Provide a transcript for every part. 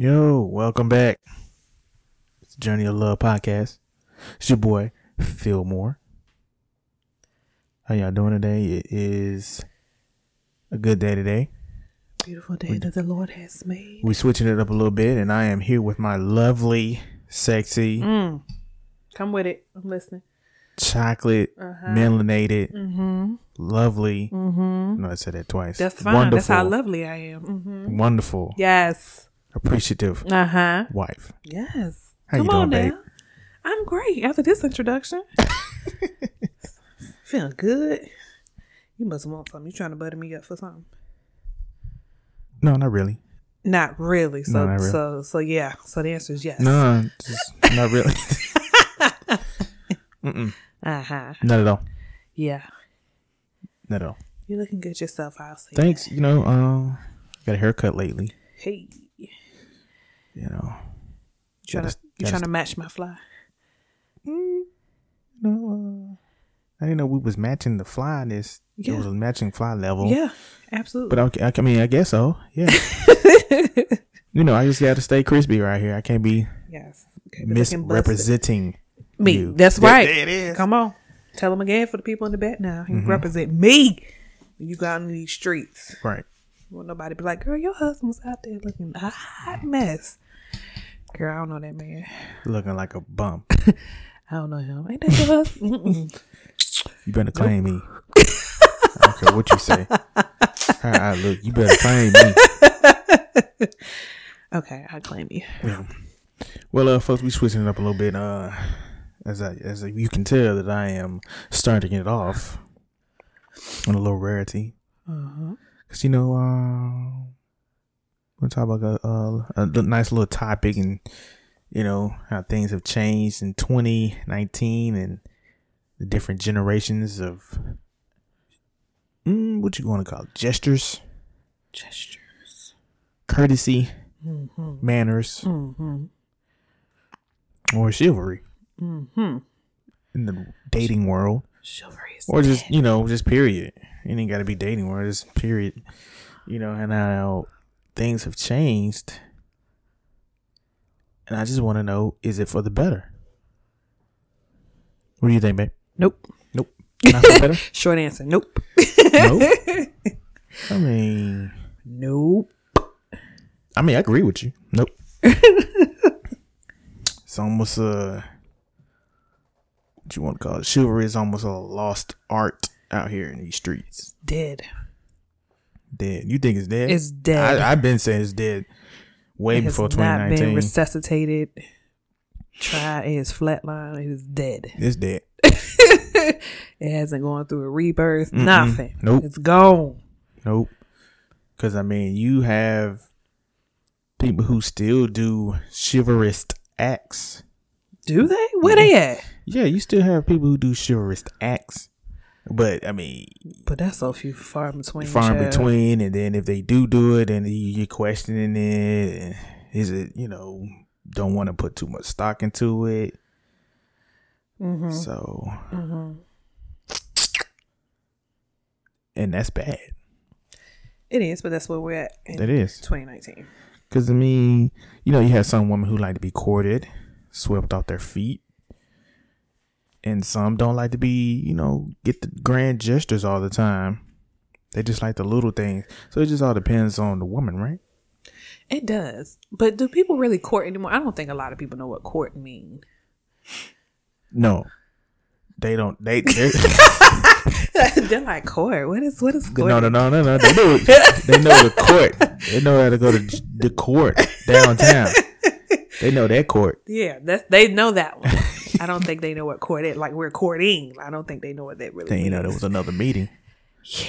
Yo, welcome back. It's Journey of Love podcast. It's your boy Phil Moore. How y'all doing today? It is a good day today. Beautiful day that the Lord has made. We switching it up a little bit, and I am here with my lovely, sexy, Mm. Come with it. I'm listening. chocolate, Uh-huh. melanated, Mm-hmm. lovely. Mm-hmm. No, I said that twice. That's fine. Wonderful, That's how lovely I am. Mm-hmm. wonderful, Yes. Appreciative Uh huh. wife. Yes. How you Come on doing, now. babe? I'm great after this introduction. Feeling good. You must want something. You trying to butter me up for something? No, not really. Not really. So No, not really. so so yeah. So the answer is yes. No, just not really. Mm-mm, Uh huh. not at all. Yeah. Not at all. You're looking good yourself. I'll say. Thanks. You know, um, got a haircut lately. Hey. You know, Trying to you trying to match my fly? no, uh, I didn't know we was matching the flyness. Yeah. It was a matching fly level. Yeah, absolutely. But okay, I mean, I guess so. Yeah. you know, I just got to stay crispy right here. I can't be yes. Okay, but looking misrepresenting me. you. That's right. there it is. Come on, tell them again for the people in the back now. You Mm-hmm. represent me. when You go out in these streets. Right. Well, nobody be like, "Girl, your husband was out there looking a hot mess." Girl, I don't know that man. Looking like a bump. I don't know him. Ain't that your husband? You better claim me. I don't care what you say. How I look, you better claim me. okay, I claim you. Yeah. Well, uh, folks, we switching it up a little bit. Uh, as I, as you can tell that I am starting to get it off on a little rarity, Uh-huh. cause you know, uh, we'll talk about a, a, a nice little topic and you know how things have changed in 2019 and the different generations of mm, what you want to call it? gestures, Gestures. courtesy, Mm-hmm. manners, Mm-hmm. or chivalry Mm-hmm. in the dating world. Chivalry is or just you know just period it ain't got to be dating or just period you know and how things have changed and i just want to know is it for the better what do you think babe nope. nope not for better Short answer. Nope. nope i mean Nope. i mean i agree with you nope it's almost uh what you want to call it chivalry is almost a lost art out here in these streets Dead. Dead. You think it's dead? It's dead. I, I've been saying it's dead way It before not been 2019. resuscitated. Try is flatline. It is dead. it's dead. It hasn't gone through a rebirth. Nothing. Nope. It's gone. Nope. Because I mean, you have people who still do chivalrous acts. Do they? Where they at? Yeah, you still have people who do chivalrous acts. But I mean, But that's so few far in between. far in between. And then if they do do it, and you- you're questioning it, is it you know don't want to put too much stock into it. Mhm. So, Mhm. and that's bad. It is, but that's where we're at in It is. 2019. Because, I mean, you know, you have some women who like to be courted, swept off their feet. And some don't like to be, you know, get the grand gestures all the time. They just like the little things. So it just all depends on the woman, right? It does. But do people really court anymore? I don't think a lot of people know what court mean. No. They don't. They, they're, They're like court. What is what is court? no, no, no, no, no. They know, they know the court. They know how to go to the court downtown. They know that court. Yeah, that's they know that one. I don't think they know what court is. Like we're courting. I don't think they know what that really They means. you know there was another meeting. Yeah,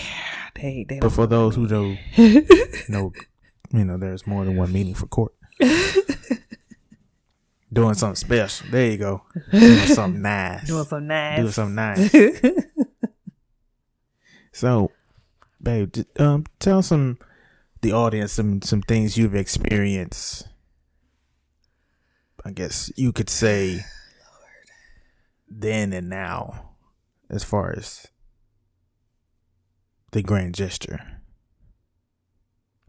they, they But for those who don't know, you know, there's more than one meeting for court. Doing something special. There you go. Doing something nice. doing some nice. Doing something nice. So, babe, um, tell some the audience some some things you've experienced. I guess you could say then and now, as far as the grand gesture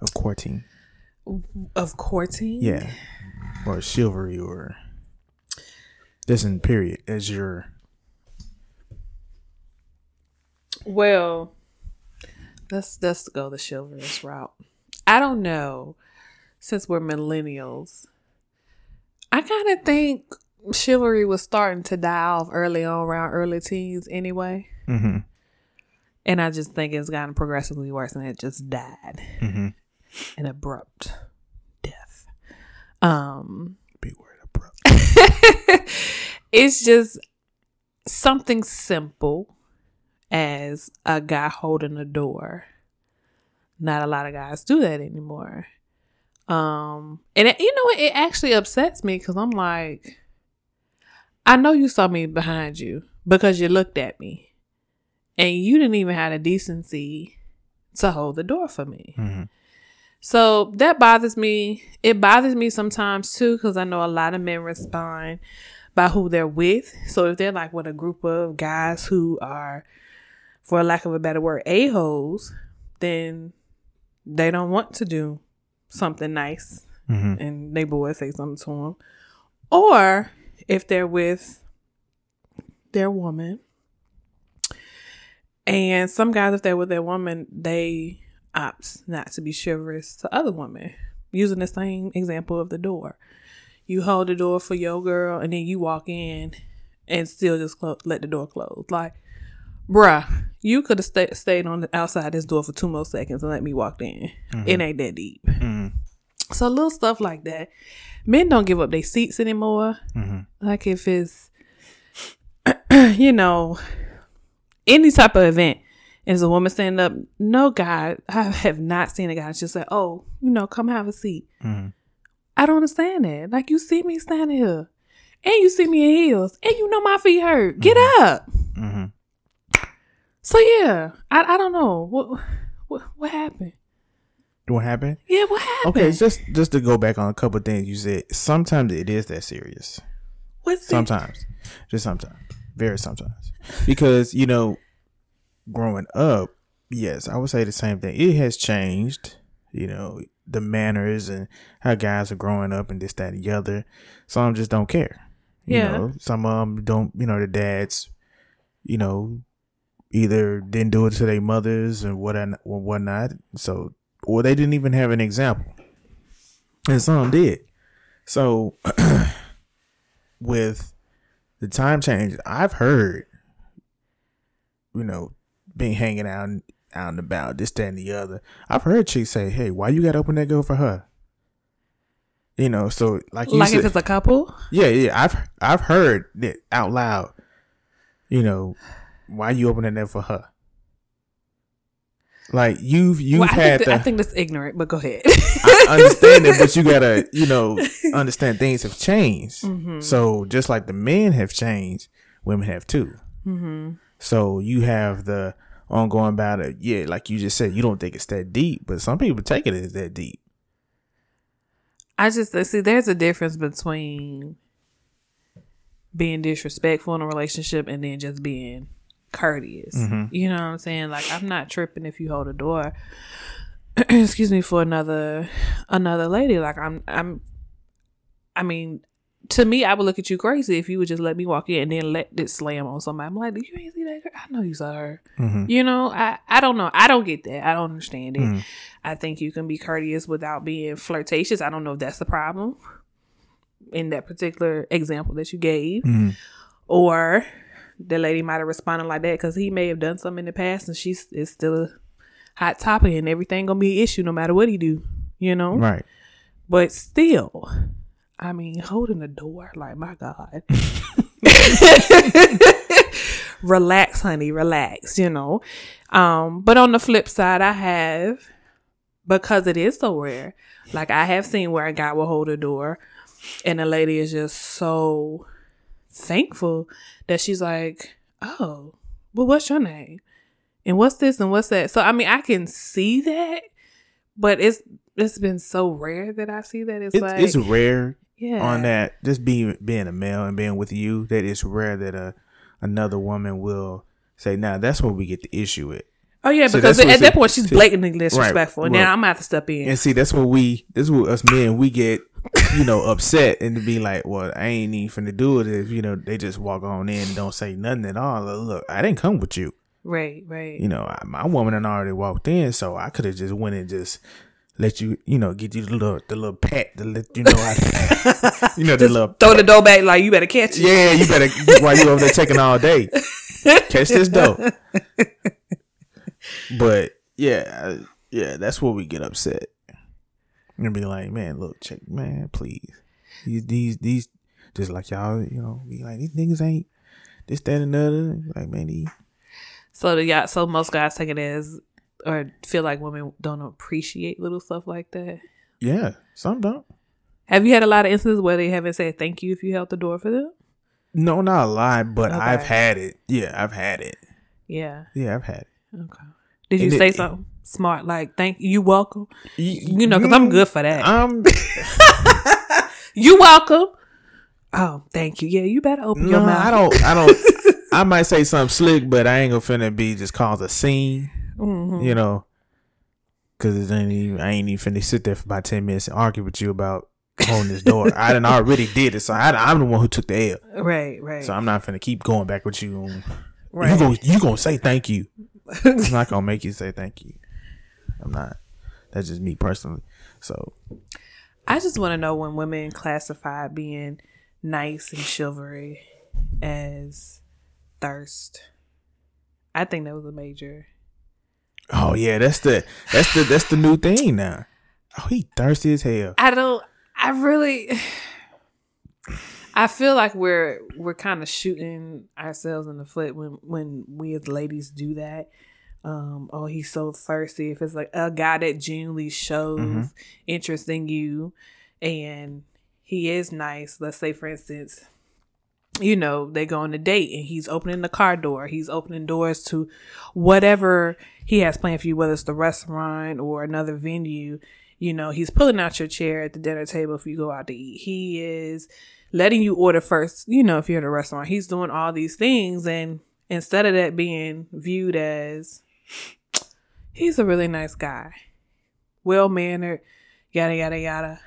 of courting. of courting. Yeah. Or chivalry or this in period as your Well, let's let's go the chivalrous route. I don't know. Since we're millennials, I kind of think chivalry was starting to die off early on, around early teens, anyway. mm-hmm. And I just think it's gotten progressively worse, and it just died Mm-hmm. an abrupt death. Um, Big word abrupt. it's just something simple as a guy holding a door. Not a lot of guys do that anymore. Um, and it, you know what? It actually upsets me because I'm like, I know you saw me behind you because you looked at me, and you didn't even have the decency to hold the door for me. Mm-hmm. So that bothers me. It bothers me sometimes too because I know a lot of men respond by who they're with. So if they're like with a group of guys who are, for lack of a better word, a-holes, then they don't want to do something nice Mm-hmm. and they boys say something to them. Or if they're with their woman, and some guys, if they're with their woman, they opt not to be chivalrous to other women. Using the same example of the door, you hold the door for your girl, and then you walk in and still just clo- let the door close. Like, bruh, you could have sta- stayed on the outside this door for two more seconds and let me walk in. It ain't that deep. Mm-hmm. So little stuff like that. Men don't give up their seats anymore. Mm-hmm. Like if it's, you know, any type of event, and there's a woman standing up. No guy, I have not seen a guy just say, "Oh, you know, come have a seat." Mm-hmm. I don't understand that. Like you see me standing here, and you see me in heels, and you know my feet hurt. Get up. Mm-hmm. So yeah, I I don't know what what what happened. What happened? Yeah, what happened? Okay, just just to go back on a couple of things you said. Sometimes it is that serious. What's it? Sometimes, just sometimes, very sometimes, because you know, growing up, yes, I would say the same thing. It has changed. You know, the manners and how guys are growing up and this, that, and the other. Some just don't care. You Yeah. know, some of them don't. You know, the dads, you know, either didn't do it to their mothers and what or whatnot. So, or they didn't even have an example, and some did. So, with the time change, I've heard, you know, being hanging out and out and about, this, that, and the other. I've heard chicks say, "Hey, why you got to open that door for her?" You know, so like like said, if it's a couple. yeah, yeah. I've I've heard that out loud. You know, why you opening that for her? Like you've you've Well, I, had think the, I think that's ignorant, but go ahead. I understand it, but you gotta you know understand things have changed. Mm-hmm. So just like the men have changed, women have too. mm-hmm. So you have the ongoing battle. Yeah, like you just said, you don't think it's that deep, but some people take it as that deep. I just see there's a difference between being disrespectful in a relationship and then just being courteous. Mhm. You know what I'm saying? Like I'm not tripping if you hold a door. excuse me for another another lady. Like I'm I'm I mean, to me, I would look at you crazy if you would just let me walk in and then let this slam on somebody. I'm like, you ain't see that girl? I know you saw her. Mm-hmm. You know, I, I don't know. I don't get that. I don't understand it. Mm. I think you can be courteous without being flirtatious. I don't know if that's the problem in that particular example that you gave. Mhm. Or the lady might have responded like that because he may have done something in the past and she's it's still a hot topic and everything gonna be an issue no matter what he do, you know? Right. But still, I mean, holding the door, like my God. relax, honey, relax, you know. Um, but on the flip side, I have because it is so rare. Like I have seen where a guy will hold a door and the lady is just so thankful that she's like, Oh, well, what's your name? And what's this and what's that? So I mean I can see that, but it's it's been so rare that I see that. It's, It's, like it's rare yeah. on that just being being a male and being with you that it's rare that a another woman will say now that's where we get the issue with Oh yeah, So because at that point she's blatantly disrespectful, and then right. I'm gonna have to step in. And see, that's what we this is what us men we get, you know, upset and to be like, well, I ain't even finna do it if you know they just walk on in and don't say nothing at all. Look, I didn't come with you. right, right. You know, I, my woman had already walked in, so I could have just went and just let you, you know, get you the little the little pat to let you know, I, you know, the little Throw the dough back like you better catch it. yeah, you better while you over there taking all day. Catch this dough. But yeah, yeah, that's where we get upset. And be like, man, look, check, man, please. These, these, these, just like y'all, you know, be like, these niggas ain't this, that, and the other. Like, man, these, So the yeah, so most guys take it as or feel like women don't appreciate little stuff like that. yeah, some don't. Have you had a lot of instances where they haven't said thank you if you held the door for them? No, not a lot, but Okay. I've had it. Yeah, I've had it. Yeah. Yeah, I've had it. Okay. Did you And it- say something smart like thank you, welcome? You, You know, because I'm good for that. I'm You welcome. Oh, thank you. Yeah, you better open your no, mouth. I don't. I don't. I might say something slick, but I ain't gonna finna be just cause a scene. Mhm. You know, because ain't even, I ain't even finna sit there for about ten minutes and argue with you about holding this door. I done already did it, so I, I'm the one who took the L. Right, right, So I'm not finna keep going back with you. On, right. You gonna you gonna say thank you? I'm not gonna make you say thank you. I'm not. That's just me personally. So I just want to know when women classify being nice and chivalry as thirst. I think that was a major. Oh yeah, that's the that's the that's the new thing now. Oh, he thirsty as hell. I don't. I really. I feel like we're we're kind of shooting ourselves in the foot when when we as ladies do that. Um, oh, he's so thirsty. If it's like a guy that genuinely shows Mhm. interest in you, and he is nice. Let's say, for instance, you know they go on a date and he's opening the car door. He's opening doors to whatever he has planned for you, whether it's the restaurant or another venue you know he's pulling out your chair at the dinner table if you go out to eat he is letting you order first you know if you're at a restaurant. He's doing all these things and instead of that being viewed as he's a really nice guy. Well mannered yada yada yada.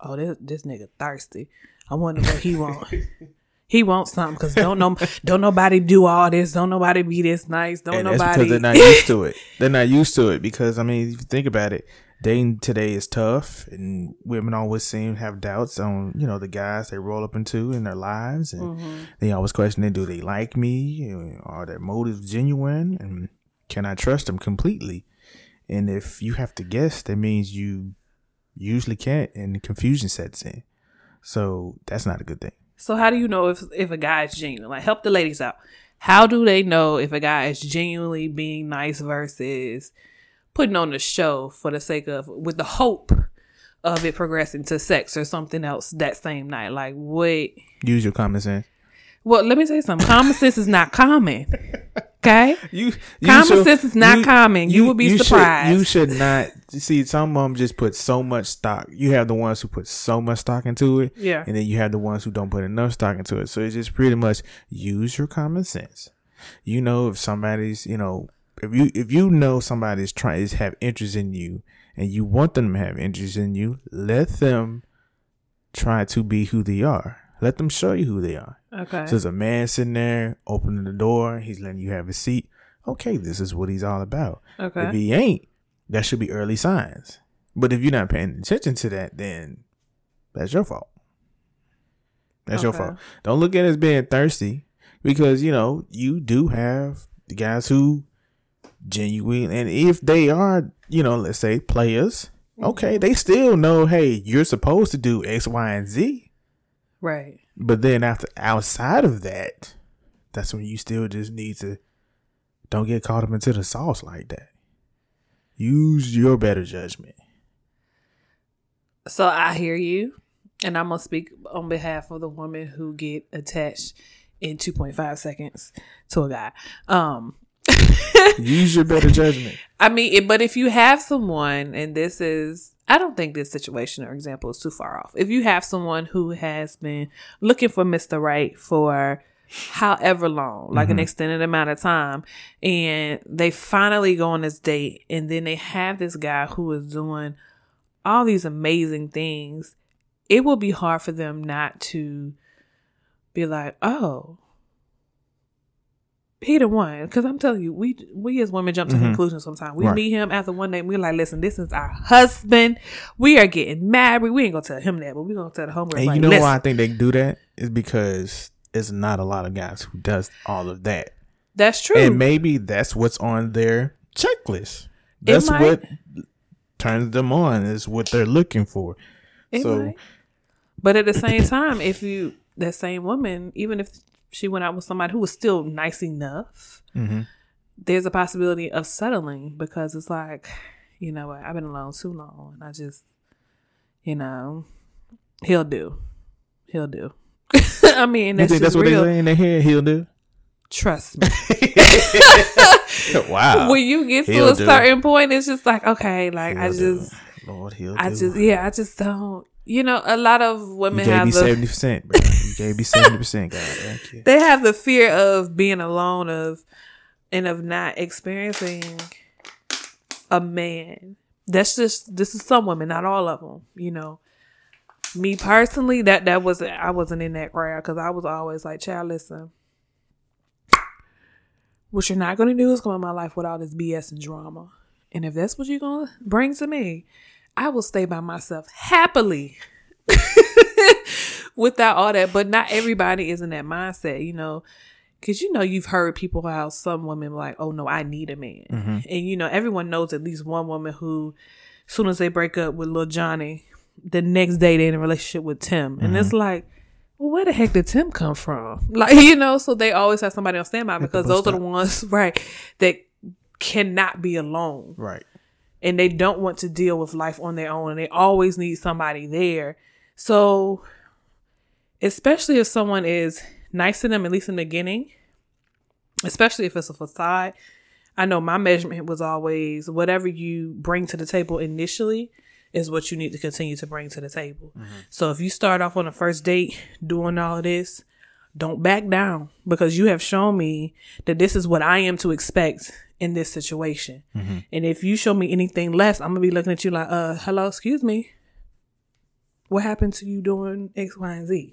Oh this this nigga thirsty. I wonder what he want. He wants something because don't know don't nobody do all this. Don't nobody be this nice. Don't and that's nobody because they're not used to it. They're not used to it because I mean, if you think about it, dating today is tough, and women always seem to have doubts on you know the guys they roll up into in their lives, and Mm-hmm. they always question, do they like me? Are their motives genuine? And can I trust them completely? And if you have to guess, that means you usually can't, and confusion sets in. So that's not a good thing. So how do you know if if a guy is genuine? Like help the ladies out. How do they know if a guy is genuinely being nice versus putting on the show for the sake of with the hope of it progressing to sex or something else that same night? Like what Use your common sense. well, let me tell you something. Common sense is not common. Okay? You, you Common should- sense is not common. You would be should- surprised. you should not see. Some of them just put so much stock. You have the ones who put so much stock into it, Yeah. and then you have the ones who don't put enough stock into it. So it's just pretty much use your common sense. You know if somebody's, you know, if you if you know somebody's trying is have interest in you, and you want them to have interest in you, let them try to be who they are. Let them show you who they are. Okay. So there's a man sitting there opening the door. He's letting you have a seat. Okay, this is what he's all about. Okay. If he ain't, that should be early signs. But if you're not paying attention to that, then that's your fault. That's your fault. Don't look at it as being thirsty because, you know, you do have the guys who genuine, and if they are, you know, let's say players, okay, they still know, hey, you're supposed to do X, Y, and Z. Right. But then after outside of that, that's when you still just need to don't get caught up into the sauce like that. Use your better judgment. So I hear you, and I'm gonna speak on behalf of the women who get attached in 2.5 seconds to a guy. Um, Use your better judgment. I mean, it, but if you have someone, and this is, I don't think this situation or example is too far off. If you have someone who has been looking for Mr. Right for however long, like an mm-hmm. extended amount of time. And they finally go on this date and then they have this guy who is doing all these amazing things. It will be hard for them not to be like, oh, he the one. Because I'm telling you, we we as women jump to mm-hmm. conclusions sometimes. We Right. meet him after one day and we're like, listen, this is our husband. We are getting married. We ain't gonna tell him that, but we're gonna tell the homegirl. And like, you know listen, why I think they do that is because it's not a lot of guys who does all of that, That's true. and maybe that's what's on their checklist. That's might. what turns them on. Is what they're looking for. So might. But at the same time, if you that same woman, even if she went out with somebody who was still nice enough, Mhm. there's a possibility of settling because it's like, you know what, I've been alone too long, and I just, you know, he'll do, he'll do. I mean, that's that's what real. they say in their head? He'll do. Trust me. wow. when you get to He'll a do. certain point, it's just like, okay, like I He'll do. just, Lord, he'll I do. just, yeah, I just don't. You know, a lot of you women gave have seventy percent, seventy percent, God. Thank you. they have the fear of being alone of and of not experiencing a man that's just this is some women not all of them you know me personally that that was i wasn't in that crowd because i was always like child listen what you're not going to do is come in my life with all this bs and drama and if that's what you're going to bring to me i will stay by myself happily without all that. But not everybody is in that mindset, you know. Cause you know you've heard people how some women like, oh no, I need a man, and you know everyone knows at least one woman who, as soon as they break up with little Johnny, the next day they're in a relationship with Tim, and it's like, well, where the heck did Tim come from? Like you know, so they always have somebody on standby because those are the ones right that cannot be alone Right. and they don't want to deal with life on their own and they always need somebody there. So, especially if someone is nice to them, at least in the beginning, especially if it's a facade. I know my measurement was always whatever you bring to the table initially is what you need to continue to bring to the table. So if you start off on a first date doing all of this, don't back down because you have shown me that this is what I am to expect in this situation. And if you show me anything less, I'm gonna be looking at you like, uh, hello, excuse me. What happened to you doing X, Y, and Z?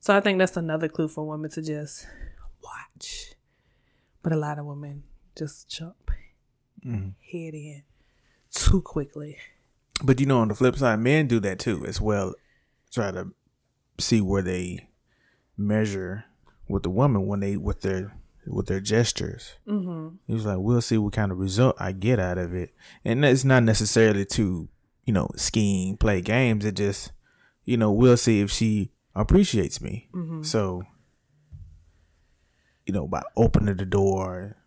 So I think that's another clue for women to just watch. But a lot of women just jump head in too quickly. But you know, on the flip side, men do that too as well. Try to see where they measure with the woman when they with their with their gestures. Mm-hmm. He was like, "We'll see what kind of result I get out of it," and it's not necessarily to you know scheme, play games. It just you know we'll see if she appreciates me. So you know by opening the door,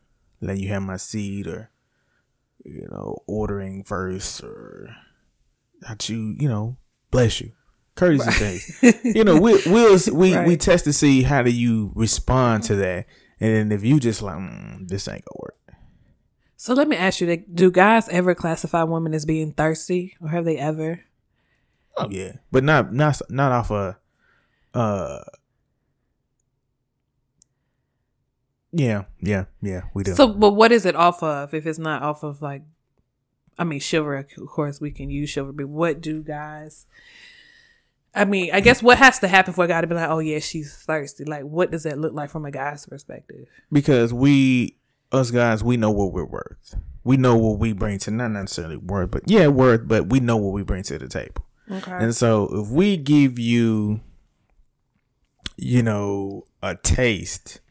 letting you have my seat, or you know ordering first, or that you you know bless you. Courtesy things. You know we we'll we we test to see how do you respond to that. And then if you just like mm, this ain't gonna work So let me ask you: Do guys ever classify women as being thirsty, or have they ever? oh yeah but not not not off a uh yeah yeah yeah we do So, but what is it off of? If it's not off of like, I mean, chivalry. Of course, we can use chivalry. But what do guys? I mean, I guess what has to happen for a guy to be like, oh yeah, she's thirsty. Like, what does that look like from a guy's perspective? because we us guys we know what we're worth we know what we bring to not necessarily worth but yeah worth but we know what we bring to the table Okay. And so if we give you, you know, a taste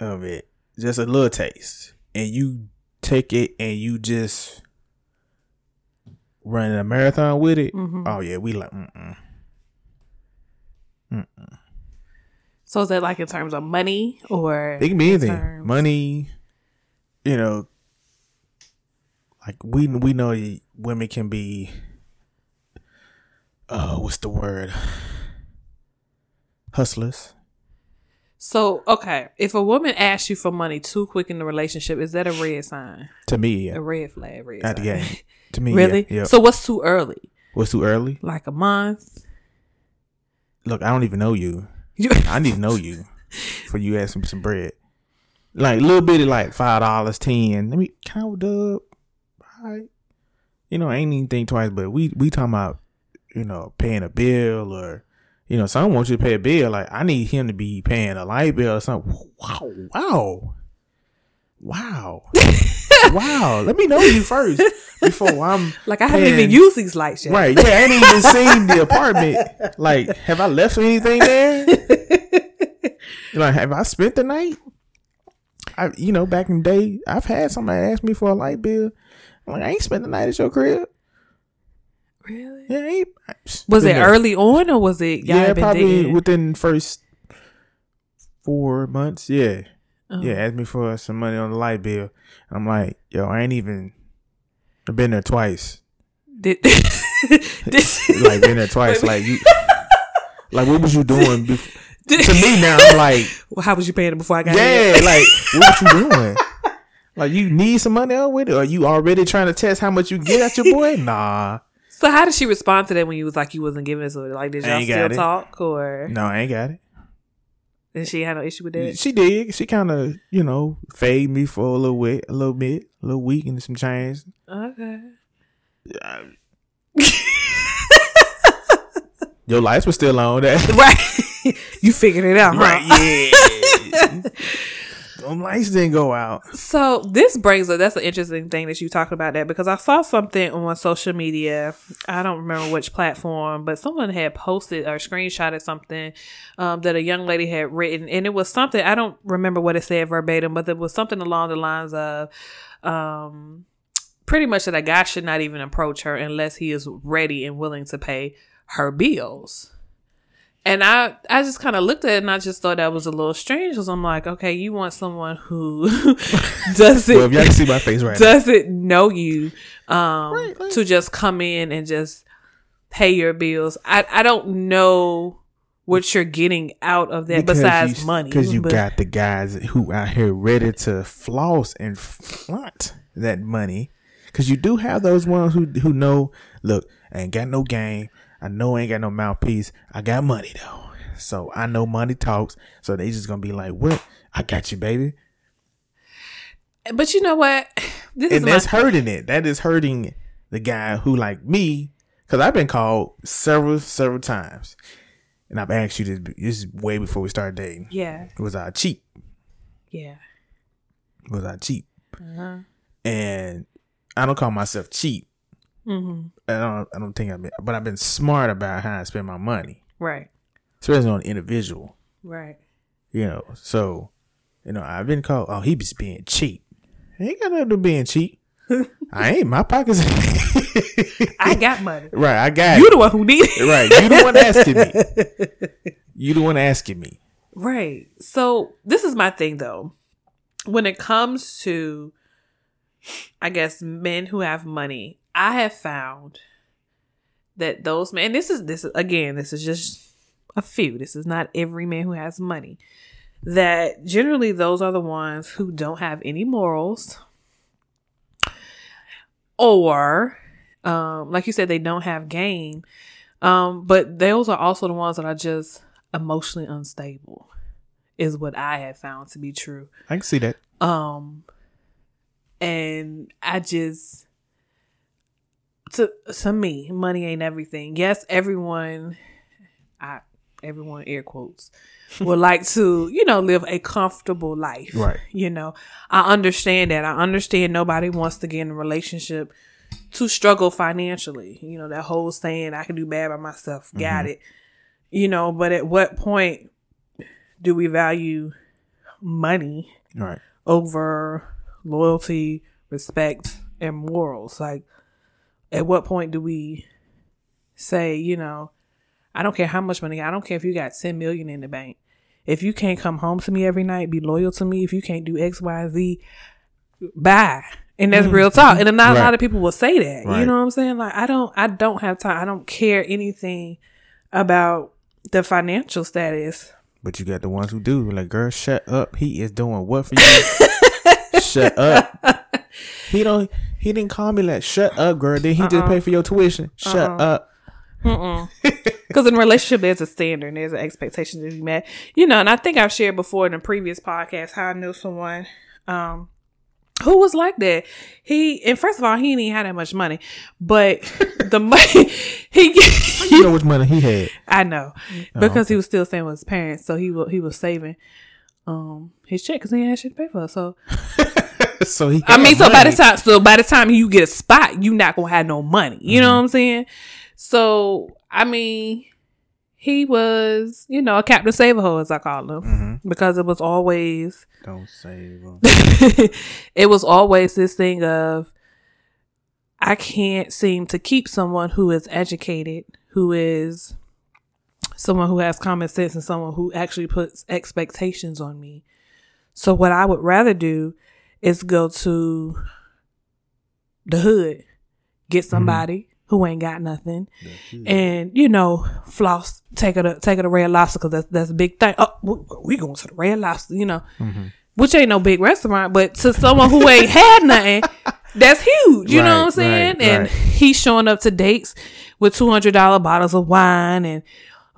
of it, just a little taste, and you take it and you just run a marathon with it, mm-hmm. oh yeah, we like, mm-mm. So is that like in terms of money or it can be anything, terms- money, you know, like we we know women can be, uh, what's the word? Hustlers. So okay, if a woman asks you for money too quick in the relationship, is that a red sign? To me, A red flag, red At the sign. To me, really? Yeah. yeah. So what's too early? What's too early? Like a month? Look, I don't even know you. I need to know you for you asking me some bread. Like a little bit of like five dollars, ten. Let me count up. All right. You know, I ain't even think twice, but we we talking about, you know, paying a bill or you know, someone wants you to pay a bill. Like I need him to be paying a light bill or something. Wow, wow. Wow. wow. Let me know you first before I'm like I haven't even used these lights yet. Right. Yeah, I ain't even seen the apartment. Like, have I left anything there? like, have I spent the night? I, you know, back in the day, I've had somebody ask me for a light bill. I'm like, I ain't spent the night at your crib. Really? Yeah, I ain't. Was it there. early on or was it? Yeah, probably dating? within first four months. Yeah, Oh. yeah. Uh-huh. Asked me for some money on the light bill. I'm like, yo, I ain't even. I've been there twice. Did, did, Like been there twice. Like you. Like what was you doing? Before? did- to me now, I'm like, well, how was you paying it before I got here? yeah, like what you doing? Like you need some money out with it, or you already trying to test how much you get at your boy? Nah, So how did she respond to that when you was like you wasn't giving it her? Like did y'all still it. talk or no, I ain't got it. Did she had no issue with that? She did. She kind of, you know, fade me for a little bit, a little bit, a little week, and some change. Okay. Your lights were still on. That Right. you figured it out, huh? right? Yeah. Them lights didn't go out. So this brings up that's an interesting thing that you talked about that because I saw something on social media. I don't remember which platform, but someone had posted or screenshotted something um, that a young lady had written, and it was something I don't remember what it said verbatim, but it was something along the lines of, um, pretty much that a guy should not even approach her unless he is ready and willing to pay her bills. And I, I just kind of looked at it and I just thought that was a little strange because I'm like, okay, you want someone who doesn't Well, if y'all can see my face right now. doesn't know you um, Right, right. to just come in and just pay your bills. I, I don't know what you're getting out of that besides you, money. Because you but- got the guys who out here ready to floss and flaunt that money. Because you do have those ones who who know, look, I ain't got no game. I know I ain't got no mouthpiece. I got money though. So I know money talks. So they just gonna be like, what? I got you, baby. But you know what? This is And my that's hurting it. That is hurting the guy who like me. Because I've been called several, several times. And I've asked you this, this is way before we started dating. yeah, Was I cheap? yeah. Was I cheap? Uh-huh. and I don't call myself cheap. Hmm I don't. I don't think I've been, but I've been smart about how I spend my money, Right, especially on individual. right. You know, so you know I've been called. Oh, he was being cheap. Ain't got nothing to being cheap. I ain't. My pockets. I got money. right. I got You it. the one who need it. Right. You the one asking me. You the one asking me. Right. So this is my thing though. When it comes to I guess men who have money, I have found that those men this is this is again, this is just a few. This is not every man who has money. That generally those are the ones who don't have any morals or um like you said they don't have game. Um but those are also the ones that are just emotionally unstable is what I have found to be true. I can see that. Um and I just to to me, money ain't everything. Yes, everyone I everyone air quotes would like to, you know, live a comfortable life. Right. You know, I understand that. I understand nobody wants to get in a relationship to struggle financially. You know, that whole saying I can do bad by myself. Got mm-hmm. it. You know, but at what point do we value money Right. over loyalty, respect, and morals? Like, at what point do we say, you know, I don't care how much money, I don't care if you got 10 million in the bank. If you can't come home to me every night, be loyal to me, if you can't do X, Y, Z, bye. And that's mm. real talk. And not a lot of people will say that. You know what I'm saying? Like I don't I don't have time. I don't care anything about the financial status. But you got the ones who do. Like, girl, shut up. He is doing what for you? shut up. He don't. He didn't call me like, shut up, girl. Then he just Uh-uh. pay for your tuition. Shut Uh-uh. up. Because in relationship, there's a standard, there's an expectation to be met. You know, and I think I've shared before in a previous podcast how I knew someone um, who was like that. He and first of all, he didn't even have that much money, but the money he you know which money he had. I know because he was still staying with his parents, so he was he was saving um his check because he had shit to pay for. So so he. I mean, so by the time so by the time you get a spot, you not gonna have no money. You know what I'm saying? So I mean, he was you know a captain saver as I call him Mhm. because it was always Don't save him. it was always this thing of I can't seem to keep someone who is educated, who is someone who has common sense and someone who actually puts expectations on me. So what I would rather do is go to the hood, get mm-hmm. somebody who ain't got nothing, and you know, floss, take her to take her to Red Lobster because that's that's a big thing. Oh, we, going to the Red Lobster, you know, mm-hmm. which ain't no big restaurant, but to someone who ain't had nothing, that's huge. You know what I'm saying? right, and right. he's showing up to dates with two hundred dollar bottles of wine, and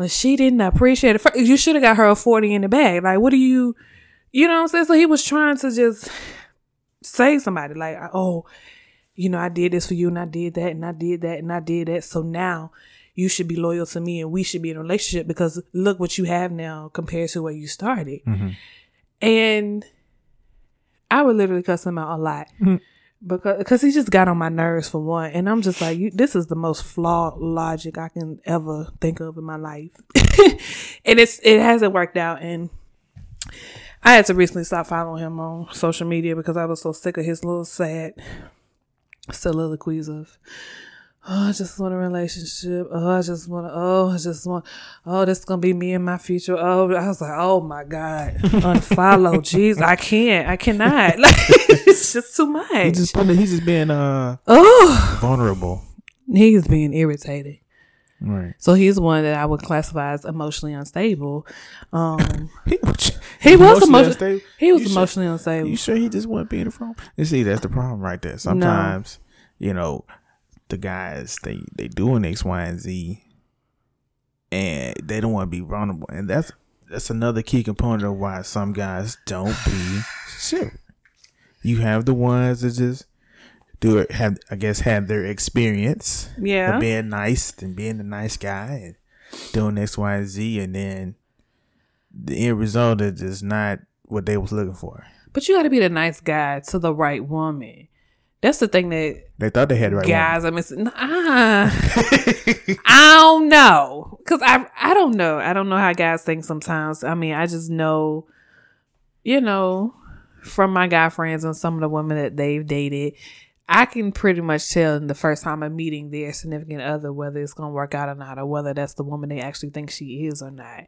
well, she didn't appreciate it. You should have got her a forty in the bag. Like, what do you, you know what I'm saying? So he was trying to just save somebody. Like, oh, you know, I did this for you and I did that and I did that and I did that. So now you should be loyal to me and we should be in a relationship because look what you have now compared to where you started. Mm-hmm. And I would literally cuss him out a lot. Mm-hmm. Because cause he just got on my nerves for one. And I'm just like, you, this is the most flawed logic I can ever think of in my life. and it's it hasn't worked out. And I had to recently stop following him on social media because I was so sick of his little sad soliloquies of oh I just want a relationship. Oh I just want to oh I just want oh this is gonna be me in my future. Oh I was like, oh my God. Unfollow. Jeez, I can't. I cannot. Like it's just too much. He just he's just being uh oh vulnerable. he's being irritated. Right. So he's one that I would classify as emotionally unstable. Um He, was- he was emotionally emotionally unstable. he was You sure- unstable. You sure he just wasn't being a phone? You see, that's the problem right there. Sometimes, you know, the guys they they doing X, Y, and Z, and they don't want to be vulnerable, and that's that's another key component of why some guys don't be serious. You have the ones that just do it, have I guess have their experience Yeah. of being nice and being a nice guy and doing X, Y, and Z, and then the end result is just not what they was looking for. But you got to be the nice guy to the right woman. That's the thing that They thought they had right guys are missing. Nah, I don't know, cause I I don't know. I don't know how guys think sometimes. I mean, I just know, you know, from my guy friends and some of the women that they've dated, I can pretty much tell in the first time I'm meeting their significant other whether it's gonna work out or not, or whether that's the woman they actually think she is or not.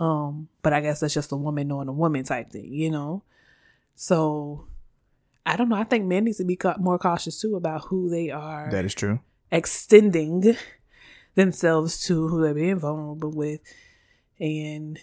Um, but I guess that's just a woman knowing a woman type thing, you know. So I don't know. I think men need to be more cautious too about who they are. That is true. extending themselves to, who they're being vulnerable with, and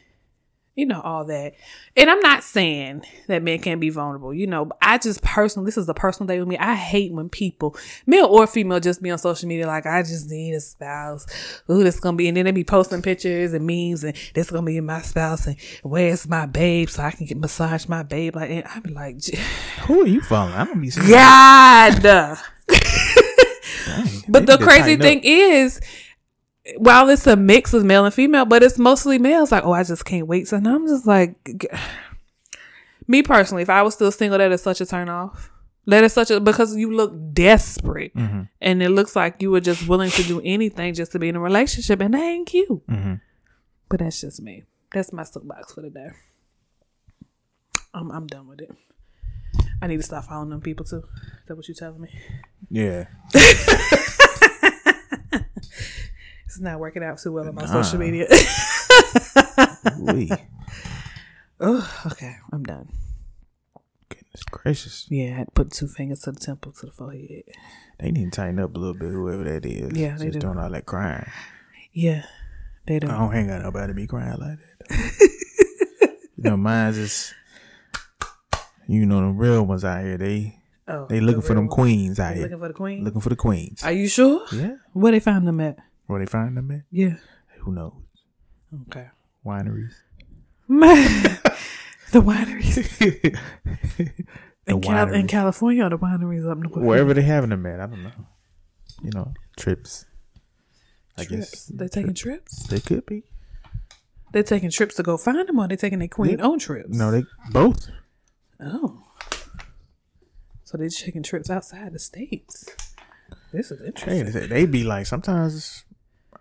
you know all that. And I'm not saying that men can't be vulnerable. You know, I just personally, this is a personal day with me. I hate when people, male or female, just be on social media like, I just need a spouse. Ooh, this gonna be, and then they be posting pictures and memes, and this gonna be my spouse, and where's my babe so I can get massage my babe. Like, and I be like, Who are you following? I'm gonna be God. But the crazy thing up. is, while it's a mix of male and female, but it's mostly males. Like, oh, I just can't wait. So now I'm just like, me personally, if I was still single, that is such a turn off. That is such a because you look desperate, Mm-hmm. and it looks like you were just willing to do anything just to be in a relationship, and that ain't cute. Mhm. But that's just me. That's my soapbox for the day. I'm I'm done with it. I need to stop following them people too. Is that what you telling me? Yeah. It's not working out too well on my Nah. social media. Oh, okay, I'm done. Goodness gracious. Yeah, I had to put two fingers to the temple to the forehead. They need to tighten up a little bit, whoever that is. Yeah, they Just do. doing all that crying. Yeah, they do. I don't hang out nobody be crying like that. you know, mine's just you know the real ones out here. They Oh, they looking the for them real one. queens out They here. Looking for the queen. Looking for the queens. Are you sure? yeah. Where they found them at? Where they find them at? Yeah. who knows? Okay. Wineries. the wineries the in, Cal- in. California, or the wineries up north. Wherever they're having them at, I don't know. You know, trips. I Trips. guess they're taking trips. they could be. They're taking trips to go find them, or they're taking their queen own trips. No, they both. Oh. So they're taking trips outside the states. This is Hey, interesting. they, they be like sometimes.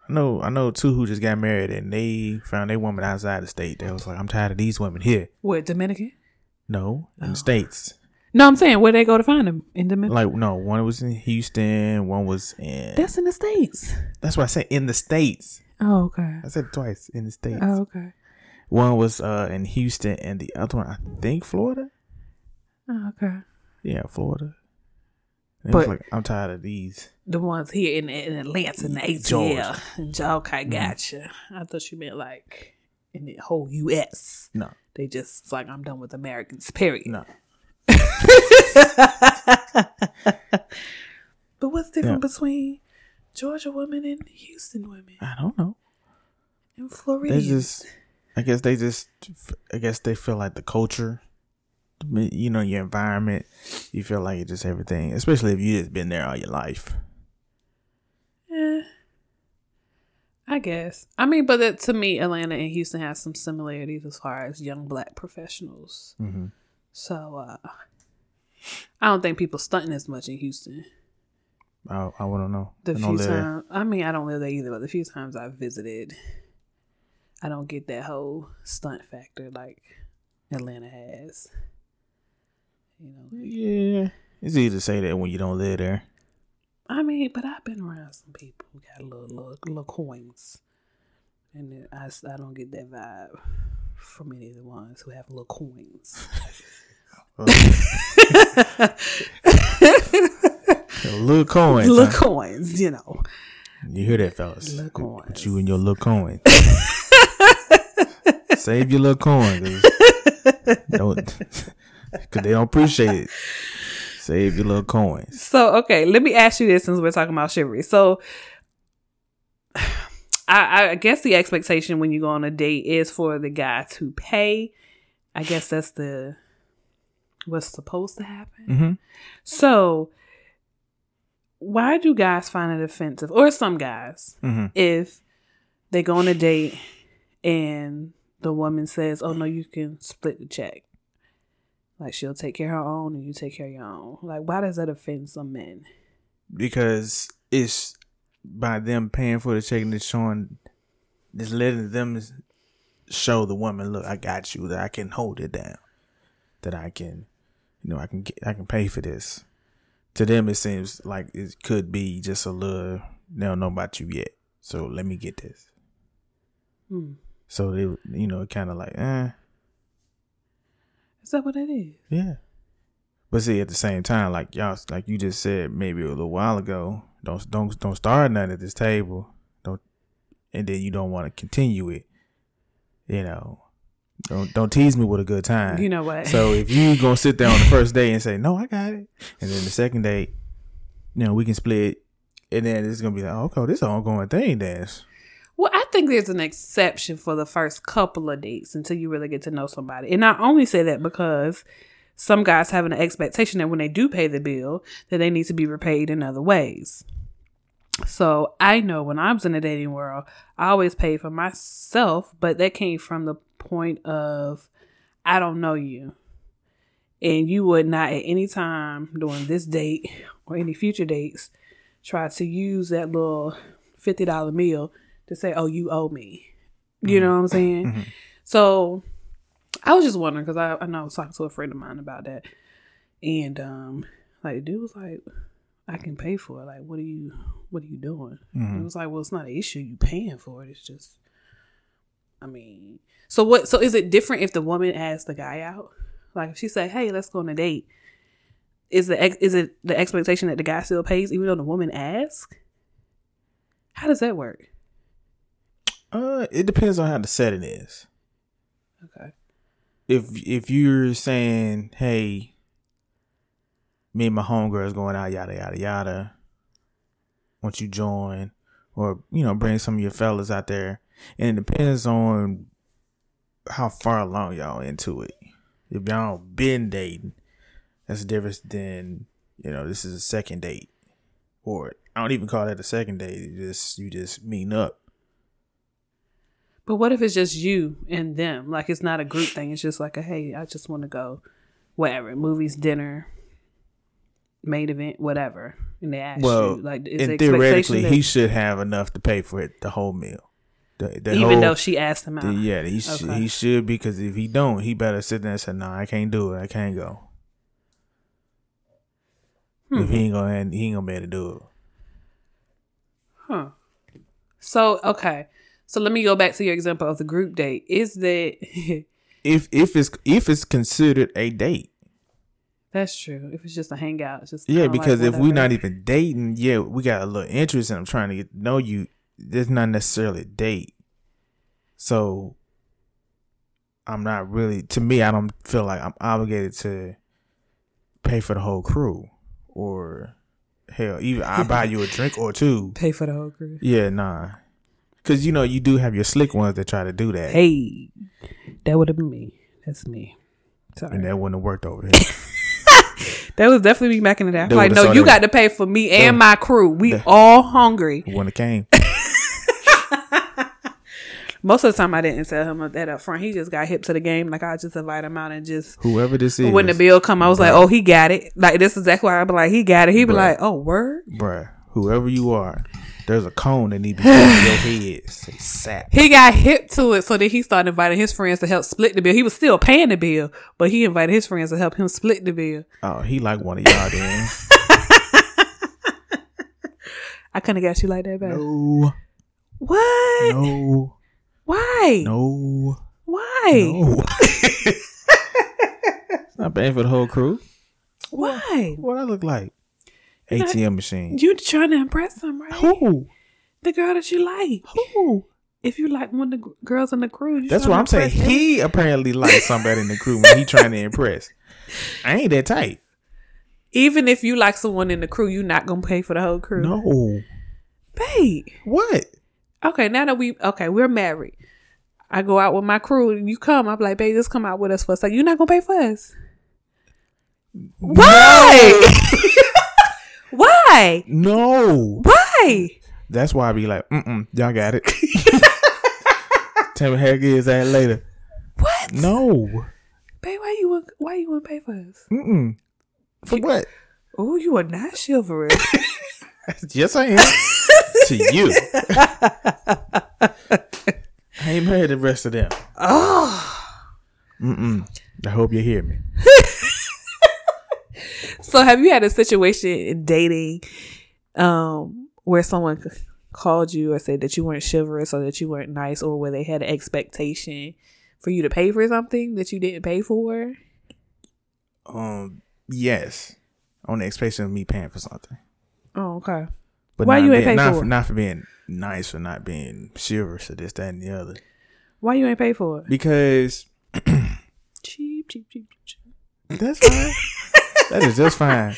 I know, I know two who just got married and they found a woman outside the state. They was like, I'm tired of these women here. What Dominican? No, in Oh. the states. No, I'm saying where they go to find them in Dominican. Like no, one was in Houston, one was in. That's in the states. That's what I said in the states. Oh, okay. I said twice in the states. Oh, okay. One was uh in Houston, and the other one I think Florida. Oh, okay. Yeah, Florida. And But- like I'm tired of these. The ones here in, in Atlanta in the ATL. Georgia. And okay, mm-hmm. gotcha. I thought you meant like in the whole U.S. No, They just it's like I'm done with Americans. Period. no. But what's different Yeah. between Georgia women and Houston women I don't know. and Florida? They just, I guess they just, I guess they feel like the culture, you know, your environment. You feel like it's just everything, especially if you just been there all your life. Eh, I guess. I mean, but it, to me, Atlanta and Houston have some similarities as far as young black professionals. Mm-hmm. So uh, I don't think people stunting as much in Houston. I, I wouldn't know. The I few times, I mean, I don't live there either, but the few times I've visited, I don't get that whole stunt factor like Atlanta has. You know, Yeah, it's easy to say that when you don't live there. I mean, but I've been around some people who got little little, little coins, and I I, don't get that vibe from any of the ones who have little coins. little coins. little huh? coins, you know. You hear that, fellas? Little Put coins. you and your little coin. Save your little coin, don't, cause they don't appreciate it. Save your little coins. So okay, let me ask you this since we're talking about chivalry. So I, I guess the expectation when you go on a date is for the guy to pay. I guess that's the what's supposed to happen. Mm-hmm. So why do guys find it offensive, or some guys, Mm-hmm. if they go on a date and the woman says, "Oh no, you can split the check." Like she'll take care of her own and you take care of your own. Like why does that offend some men? Because it's by them paying for the check and it's showing, just letting them show the woman, look, I got you, that I can hold it down, that I can, you know, I can get, I can pay for this. To them, it seems like it could be just a little. They don't know about you yet, so let me get this. Hmm. So they, you know, kind of like, eh, Is that what it is? yeah. But see, at the same time, like y'all, like you just said, maybe a little while ago, don't don't don't start nothing at this table, don't, and then you don't want to continue it. You know, don't don't tease me with a good time. You know what? So if you gonna sit there on the first day and say, "No, I got it," and then the second day, you know, we can split, and then it's gonna be like, oh, "Okay, this is an ongoing thing." Then Well, I think there's an exception for the first couple of dates until you really get to know somebody. And I only say that because some guys have an expectation that when they do pay the bill, that they need to be repaid in other ways. So I know when I was in the dating world, I always paid for myself, but that came from the point of I don't know you. And you would not at any time during this date or any future dates try to use that little fifty dollar meal to say, "Oh, you owe me." You know what I'm saying? Mhm. So I was just wondering because I, I know I was talking to a friend of mine about that, and um, like the dude was like, "I can pay for it. Like, what are you, what are you doing?" And it was like, "Well, it's not an issue. You paying for it. It's just, I mean, so what? So is it different if the woman asks the guy out? Like, if she say, "Hey, let's go on a date," is the ex- is it the expectation that the guy still pays even though the woman asks? How does that work? Uh, it depends on how the setting is. Okay. if if you're saying, "Hey, me and my homegirls going out, yada yada yada," won't you join, or you know, bring some of your fellas out there, and it depends on how far along y'all into it. If y'all been dating, that's different than you know. This is a second date, or I don't even call that a second date. You just you just meeting up. But what if it's just you and them? Like it's not a group thing. It's just like a hey, I just want to go, whatever, movies, dinner, main event, whatever. And they ask Well, you, like, is and theoretically, expectation he should have enough to pay for it, the whole meal. The, the even whole- though she asked him out. the- yeah, he sh- Okay. he should because if he don't, he better sit there and say, "No, I can't do it. I can't go." Hmm. If he ain't gonna, he ain't gonna be able to do it. Huh. So okay. So let me go back to your example of the group date. Is that If if it's if it's considered a date, that's true? If it's just a hangout, it's just yeah, kinda like because if we're not even dating, yeah, we got a little interest in. I'm trying to get to know you. There's not necessarily a date, so I'm not really. To me, I don't feel like I'm obligated to pay for the whole crew, or hell, even I buy you a drink or two. pay for the whole crew. Yeah, nah, because you know you do have your slick ones that try to do that, Hey, that would have been me. That's me. Sorry. and that wouldn't have worked over here. That was definitely me back in the day. Like, no, you got to pay for me and my crew. We they- all hungry. when it came. Most of the time, I didn't tell him that up front. He just got hip to the game. Like I just invite him out and just Whoever this is, when the bill come, I was like, oh, he got it. Like this is exactly why I be like, he got it. He be Bruh. like, oh, word. bruh, whoever you are, there's a cone that needs to be your head. Say sap. He got hip to it, so then he started inviting his friends to help split the bill. He was still paying the bill, but he invited his friends to help him split the bill. Oh, he like one of y'all then. I couldn't have got you like that, babe. No, What? no, Why? no, Why? no. It's not paying for the whole crew. Why? What I look like? ATM machine. You trying to impress him, right? Who? The girl that you like. Who? If you like one of the girls in the crew, you That's what I'm saying. them. He apparently likes somebody in the crew when he trying to impress. I ain't that tight. Even if you like someone in the crew, you're not gonna pay for the whole crew. No. babe. What? Okay, now that we okay, we're married. I go out with my crew and you come. I'm like, babe, just come out with us for a second. You're not gonna pay for us. Why? Why? No. Why? That's why I be like, mm mm, y'all got it. Tell me how it is that later. What? No. Babe, why you want why you want to pay for us? Mm mm. For what? Oh, you are not chivalrous. Yes, I am. to you. I ain't married the rest of them. oh. Mm mm. I hope you hear me. So have you had a situation in dating um where someone called you or said that you weren't chivalrous or that you weren't nice or where they had an expectation for you to pay for something that you didn't pay for? Um, yes. On the expectation of me paying for something. Oh, okay. But Why you ain't being, pay not for for it? not for being nice or not being chivalrous or this, that, and the other. Why you ain't pay for it? Because Cheap, cheap, cheap, cheap. That's fine. that is just fine.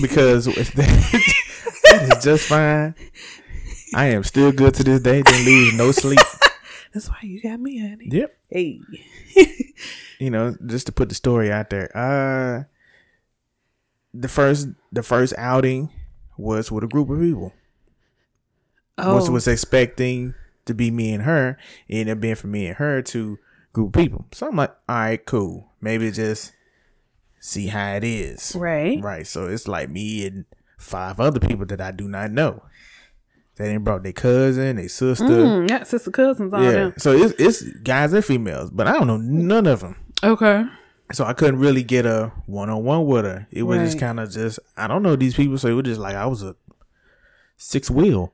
Because that is just fine. I am still good to this day. Didn't lose no sleep. That's why you got me, honey. Yep. Hey. You know, just to put the story out there. Uh the first the first outing was with a group of people. Oh, Was was expecting to be me and her, it ended up being for me and her to group of people. So I'm like, all right, cool. Maybe just see how it is. right. Right. So it's like me and five other people that I do not know. They didn't brought their cousin, their sister. Mm, got sister cousins on yeah. them. So it's it's guys and females, but I don't know none of them. Okay. So I couldn't really get a one on one with her. It was just kind of just I don't know these people, so it was just like I was a six wheel.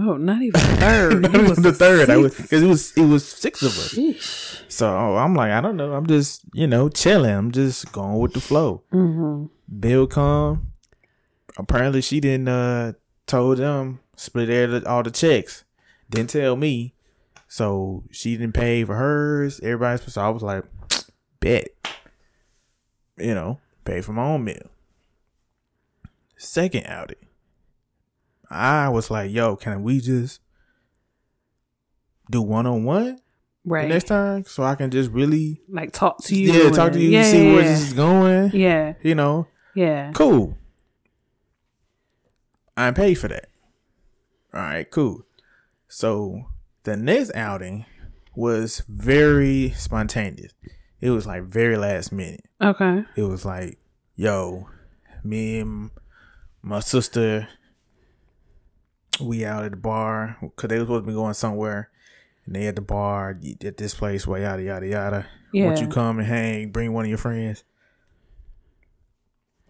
Oh, not even third. Not even the third, I was because it was it was six of us. Sheesh. So I'm like I don't know. I'm just you know chilling. I'm just going with the flow. Mm-hmm. Bill come. Apparently, she didn't uh told them split all the- all the checks. Didn't tell me, so she didn't pay for hers. Everybody's so I was like, bet. You know, pay for my own meal. Second outing, I was like, yo, can we just do one on one Right. next time, so I can just really like talk to you. yeah talk to you yeah, and see yeah, where yeah. this is going. Yeah. You know, Yeah. cool. I'm paid for that. All right, cool. So the next outing was very spontaneous. It was like very last minute. Okay. It was like, yo, me and my sister, we out at the bar because they was supposed to be going somewhere, and they at the bar at this place, where yada yada yada. Yeah. Won't you come and hang? Bring one of your friends.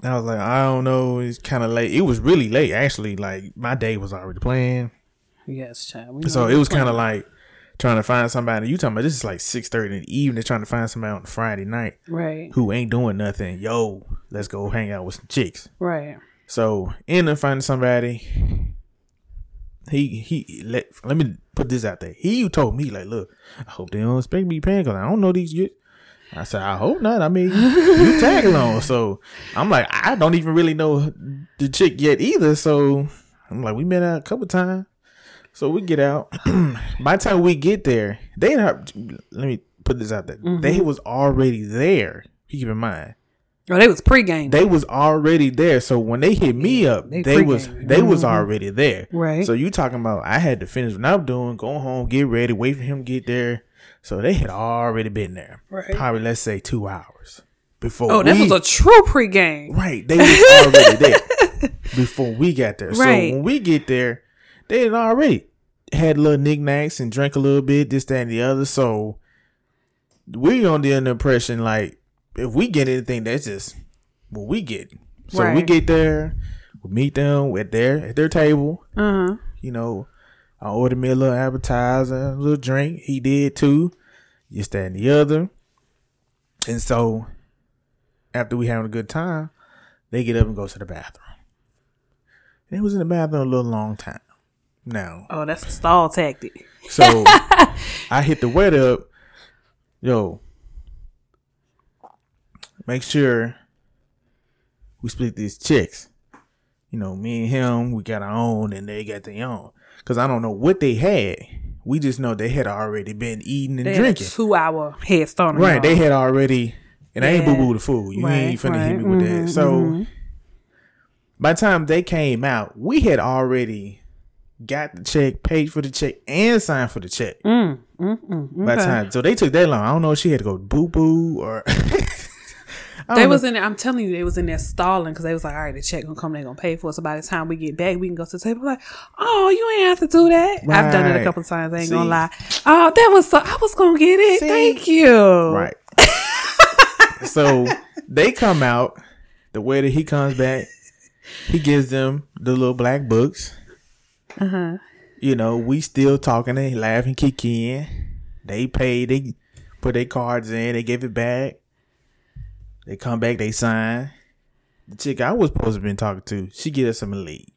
And I was like, I don't know. It's kind of late. It was really late, actually. Like my day was already planned, Yes, child. So it was kind of like trying to find somebody. You talking about this is like six thirty in the evening, trying to find somebody on Friday night right. who ain't doing nothing. Yo, let's go hang out with some chicks. Right. So end up finding somebody. He he let let me put this out there. He told me like, look, I hope they don't expect me paying because I don't know these. Yet. I said, I hope not. I mean, you tag along. So I'm like, I don't even really know the chick yet either. So I'm like, we met out a couple times. So we get out. By the time we get there, they have. Let me put this out there. They mm-hmm. was already there. Keep in mind Oh, they was pregame. they was already there. So when they hit me up, They they, was they was Mhm. already there. Right. So you talking about I had to finish what I'm doing, go home, get ready, wait for him to get there. So they had already been there. Right. Probably let's say two hours before. oh, that we- was a true pregame. right. They was already there before we got there. Right. So when we get there, they had already had little knickknacks and drank a little bit, this, that, and the other. So we on the impression like if we get anything, that's just what we get. So we get there, we meet them at their at their table. Uh huh. You know, I ordered me a little appetizer, a little drink. He did too. This, that, and the other. And so after we having a good time, they get up and go to the bathroom. And it was in the bathroom a little long time. Now, Oh, that's a stall tactic. so I hit the wet up. Yo, make sure we split these chicks. You know, me and him, we got our own, and they got their own. Cause I don't know what they had. We just know they had already been eating and They drinking. two hour head start. Right, y'all. they had already, and I ain't boo boo the fool. You Right, ain't finna hit me with Mhm, that. So mhm. by the time they came out, we had already got the check, paid for the check, and signed for the check. Mm, mm, mm, By the time, so they took that long. I don't know if she had to go boo boo or. They was know. in there. I'm telling you, they was in there stalling because they was like, "All right, the check gonna come. They gonna pay for it. So by the time we get back, we can go to the table." Like, oh, you ain't have to do that. I've done it a Right. couple times. I ain't See? gonna lie. Oh, that was so. I was gonna get it. See? Thank you. right. so they come out. The way that he comes back, he gives them the little black books. Uh huh. you know, we still talking and laughing, kicking. They paid, they put their cards in, they gave it back. They come back, they sign. The chick I was supposed to been talking to, she get us some leave.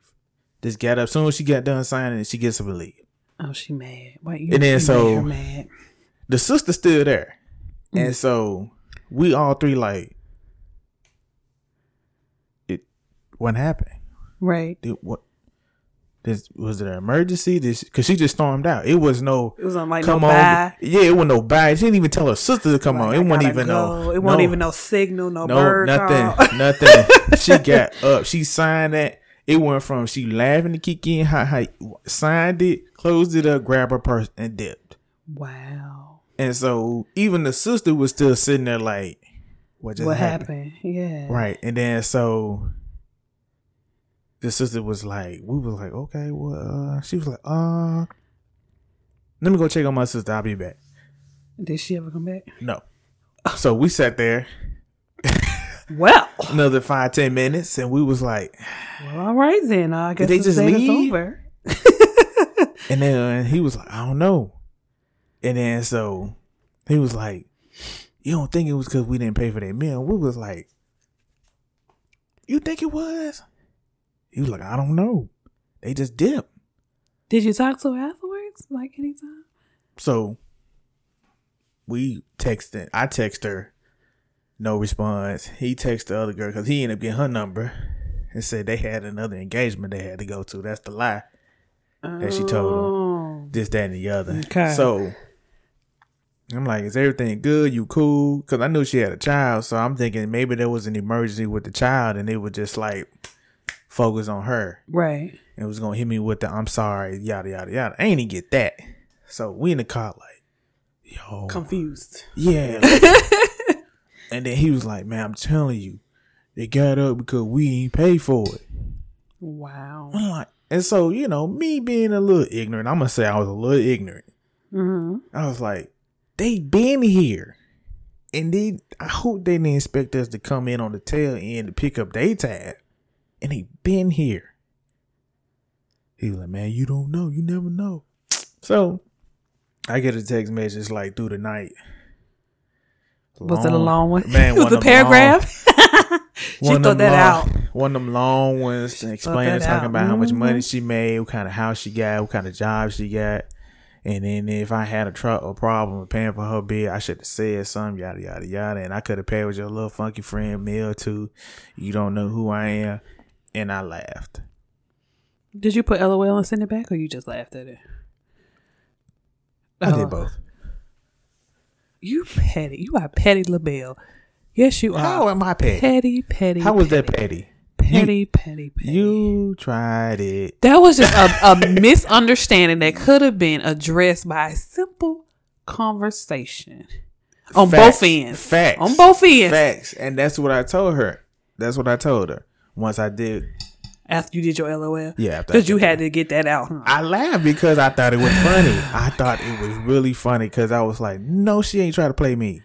Just got up soon as she got done signing, she gets some leave. Oh, she mad. Why you? And then so- mad. The sister still there, Mm. and so we all three like, it. What happened? Right. What? This was it an emergency? This because she just stormed out. It was no It was on like come no on. bye. Yeah, it was no bye. She didn't even tell her sister to come Like, on. It wasn't even go. no. It wasn't no, even no signal. No, no bird nothing, call. nothing. she got up. She signed that. It went from she laughing to kick in, hi, hi, signed it, closed it up, grabbed her purse, and dipped. Wow. And so even the sister was still sitting there like, what just What happened? happened? Yeah. Right. And then so the sister was like, we were like, okay, well, uh, she was like, uh, let me go check on my sister. I'll be back. Did she ever come back? No. So we sat there Well, another five, ten minutes and we was like, well all right then. I guess they just leave? over. and then he was like, I don't know. And then so he was like, you don't think it was because we didn't pay for that meal? We was like, you think it was? He was like, I don't know. They just dipped. Did you talk to her afterwards? Like anytime? So we texted. I text her, no response. He texted the other girl because he ended up getting her number and said they had another engagement they had to go to. That's the lie. That she told him. Oh. this, that, and the other. Okay. So I'm like, is everything good? You cool? Because I knew she had a child, so I'm thinking maybe there was an emergency with the child, and it was just like focus on her. Right. and was gonna hit me with the I'm sorry, yada yada yada. I ain't even get that. So we in the car like, yo, Confused. yeah. and then he was like, man, I'm telling you, they got up because we ain't pay for it. Wow. I'm like, and so you know, me being a little ignorant, I'm gonna say I was a little ignorant. hmm I was like, they been here. And they, I hope they didn't expect us to come in on the tail end to pick up their tab. And they been here. He was like, man, you don't know. You never know. So I get a text message like through the night. Was it a long one? Man, was one it a of them long- paragraph? she thought that long- out. One of them long ones explaining, talking out. about how much money mm-hmm. she made, what kind of house she got, what kind of job she got. And then if I had a, tr- a problem with paying for her bill, I should have said something, yada, yada, yada. And I could have paid with your little funky friend meal too. You don't know who I am. And I laughed. Did you put LOL and send it back, or you just laughed at it? I Oh. did uh, both. You petty. You are petty LaBelle. Yes, you are. How am I petty? petty, petty. How was that petty? petty? Petty, petty, petty. You tried it. That was just a, a misunderstanding that could have been addressed by a simple conversation on Facts. both ends. Facts. On both ends. Facts. And that's what I told her. That's what I told her. Once I did. After you did your LOL. Yeah. Because you had to get that out. Huh? I laughed because I thought it was funny. I thought it was really funny because I was like, no, she ain't trying to play me.